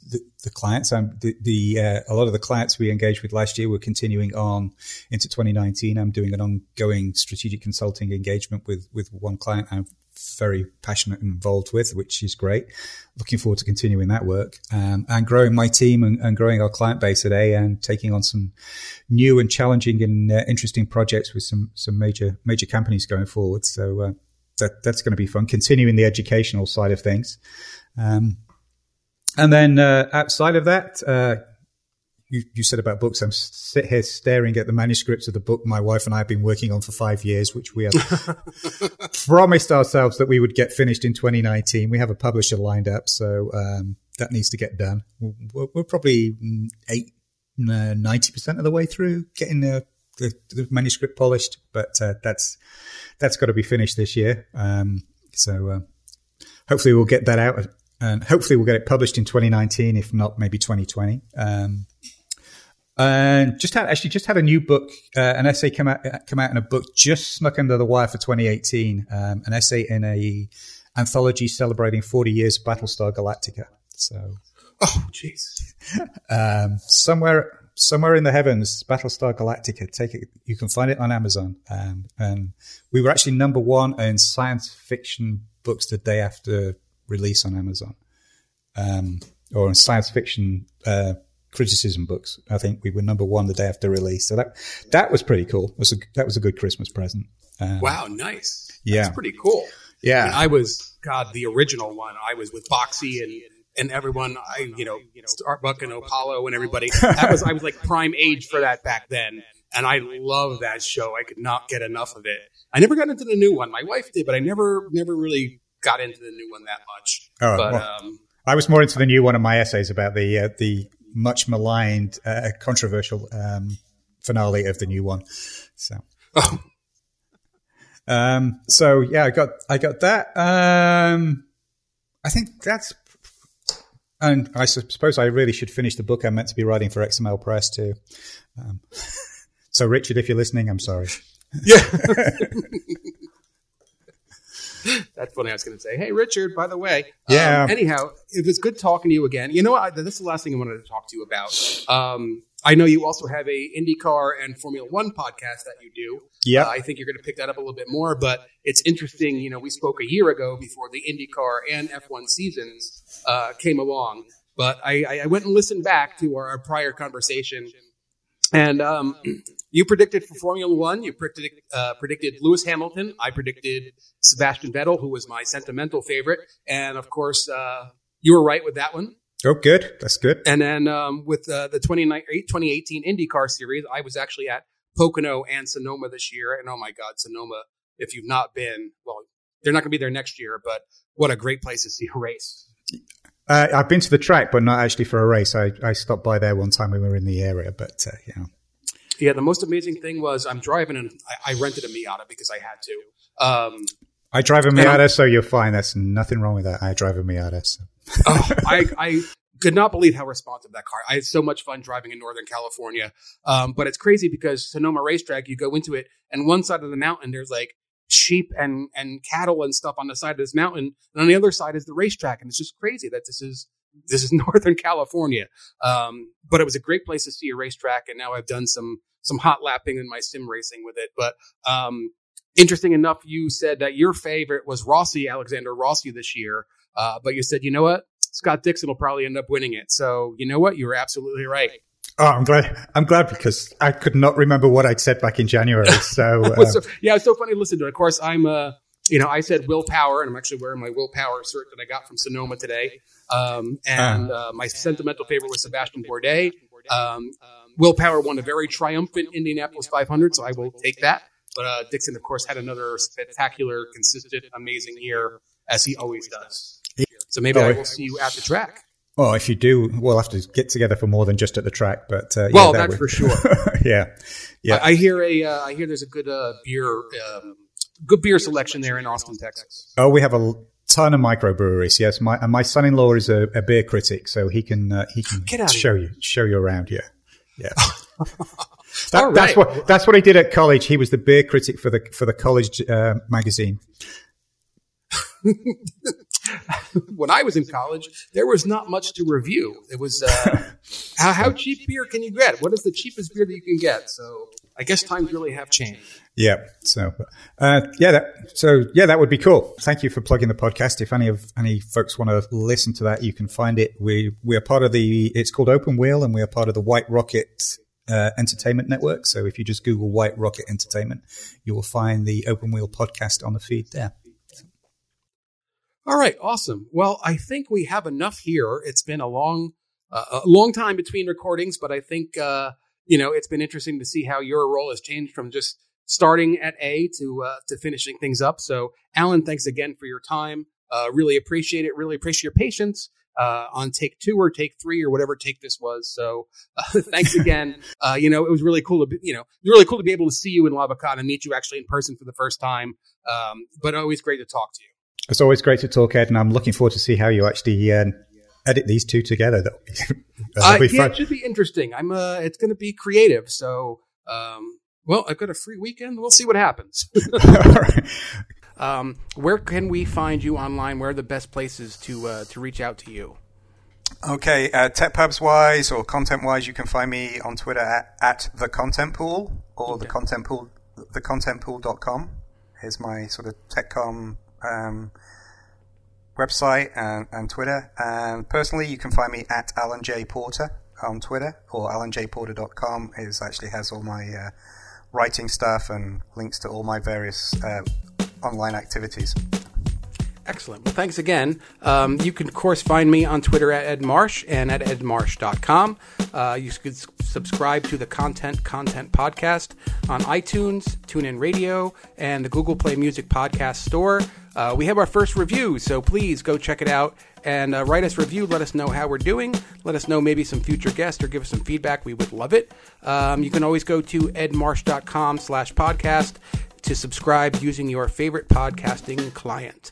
the, the, clients. Um, the, the uh, a lot of the clients we engaged with last year, we're continuing on into 2019. I'm doing an ongoing strategic consulting engagement with with one client. I'm very passionate and involved with, which is great. Looking forward to continuing that work um, and growing my team and, and, growing our client base today and taking on some new and challenging and uh, interesting projects with some some major major companies going forward. So uh, that that's going to be fun. Continuing the educational side of things. Um, and then uh, outside of that, uh, you, you said about books. I'm sit here staring at the manuscripts of the book my wife and I have been working on for five years, which we have promised ourselves that we would get finished in 2019. We have a publisher lined up, so um, that needs to get done. We're, we're probably eight, uh, 90% of the way through getting the, the, the manuscript polished, but uh, that's that's got to be finished this year. Um, so uh, hopefully we'll get that out and hopefully we'll get it published in 2019, if not maybe 2020. Um, and just had actually just had a new book, uh, an essay come out come out in a book just snuck under the wire for 2018. Um, an essay in a anthology celebrating 40 years of Battlestar Galactica. So, oh jeez, um, somewhere somewhere in the heavens, Battlestar Galactica. Take it, you can find it on Amazon. Um, and we were actually number one in science fiction books the day after release on Amazon, um, or in science fiction. Uh, criticism books. I think we were number one the day after release. So that that was pretty cool. Was a, that was a good Christmas present. Um, wow, nice. Yeah, That's pretty cool. Yeah, I, was God the original one. I was with Boxey and and everyone. I you know Starbuck and Apollo and everybody. That was I was like prime age for that back then. And I love that show. I could not get enough of it. I never got into the new one. My wife did, but I never never really got into the new one that much. Oh, but, well, um, I was more into the new one of my essays about the uh, the much maligned, uh, controversial um, finale of the new one. So, oh. um, so yeah, I got I got that. Um, I think that's, and I suppose I really should finish the book I'm meant to be writing for XML Press too. Um, so, Richard, if you're listening, I'm sorry. Yeah. That's funny. I was going to say, hey, Richard, by the way. Yeah. Um, anyhow, it was good talking to you again. You know what? This is the last thing I wanted to talk to you about. Um, I know you also have a IndyCar and Formula One podcast that you do. Yeah. Uh, I think you're going to pick that up a little bit more, but it's interesting. You know, we spoke a year ago before the IndyCar and F1 seasons uh, came along, but I, I, went and listened back to our, our prior conversation And um, you predicted for Formula One, you predicted, uh, predicted Lewis Hamilton. I predicted Sebastian Vettel, who was my sentimental favorite. And of course, uh, you were right with that one. Oh, good. That's good. And then um, with uh, the 2018 IndyCar series, I was actually at Pocono and Sonoma this year. And oh my God, Sonoma, if you've not been, well, they're not going to be there next year, but what a great place to see a race. Uh, I've been to the track, but not actually for a race. I, I stopped by there one time when we were in the area, but uh, yeah. Yeah, the most amazing thing was I'm driving and I, I rented a Miata because I had to. Um, I drive a Miata, so you're fine. There's nothing wrong with that. I drive a Miata. So. oh, I, I could not believe how responsive that car. I had so much fun driving in Northern California. Um, but it's crazy because Sonoma Racetrack, you go into it, and one side of the mountain, there's like sheep and and cattle and stuff on the side of this mountain, and on the other side is the racetrack, and it's just crazy that this is this is Northern California. Um, but it was a great place to see a racetrack, and now I've done some some hot lapping in my sim racing with it. But um, interesting enough, you said that your favorite was Rossi, Alexander Rossi this year. Uh, but you said, you know what? Scott Dixon will probably end up winning it. So you know what? You were absolutely right. Oh, I'm glad. I'm glad because I could not remember what I'd said back in January. So, uh, so yeah, it's so funny to listen to. It. Of course, I'm uh, you know, I said Will Power, and I'm actually wearing my Will Power shirt that I got from Sonoma today. Um, and uh, my sentimental favorite was Sebastian Bourdais. Um, Will Power won a very triumphant Indianapolis 500, so I will take that. But uh, Dixon, of course, had another spectacular, consistent, amazing year as he always does. So maybe oh, I will see you at the track. Well, if you do, we'll have to get together for more than just at the track. But uh, well, yeah, that that's would, for sure. yeah, yeah. I, I hear a. Uh, I hear there's a good uh, beer, um, good beer selection there in Austin, Texas. Oh, we have a ton of microbreweries. Yes, my and my son-in-law is a, a beer critic, so he can uh, he can show you show you around. Yeah, yeah. That, right. That's what that's what he did at college. He was the beer critic for the for the college uh, magazine. when I was in college, there was not much to review. It was uh, how, how, cheap beer can you get? What is the cheapest beer that you can get? So I guess times really have changed. Yeah. So uh, yeah. That, so yeah, that would be cool. Thank you for plugging the podcast. If any of any folks want to listen to that, you can find it. We we are part of the. It's called Open Wheel, and we are part of the White Rocket uh, Entertainment Network. So if you just Google White Rocket Entertainment, you will find the Open Wheel podcast on the feed there. All right, awesome. Well, I think we have enough here. It's been a long, uh, a long time between recordings, but I think uh, you know it's been interesting to see how your role has changed from just starting at A to uh, to finishing things up. So, Alan, thanks again for your time. Uh, really appreciate it. Really appreciate your patience uh, on take two or take three or whatever take this was. So uh, thanks again. uh, you know, it was really cool to be, you know, really cool to be able to see you in Lavacana and meet you actually in person for the first time. Um, but always great to talk to you. It's always great to talk, Ed, and I'm looking forward to see how you actually uh, edit these two together. That'll be, that'll be yeah, it should be interesting. I'm. Uh, it's going to be creative. So, um, well, I've got a free weekend. We'll see what happens. Um, where can we find you online? Where are the best places to uh, to reach out to you? Okay, uh, TechPubs wise or content wise, you can find me on Twitter at, at the Content Pool or okay. the Content Pool, thecontentpool.com Here's my sort of TechCom um, website and, and Twitter. And personally, you can find me at Alan J Porter on Twitter or alanjporter.com. Is actually has all my uh, writing stuff and links to all my various uh, online activities. Excellent. Well, thanks again. Um, you can, of course, find me on Twitter at Ed Marsh and at edmarsh.com. Uh, you can subscribe to the Content Content Podcast on iTunes, TuneIn Radio, and the Google Play Music Podcast Store. Uh, we have our first review, so please go check it out and uh, write us review. Let us know how we're doing. Let us know maybe some future guests or give us some feedback. We would love it. Um, you can always go to edmarsh.com slash podcast to subscribe using your favorite podcasting client.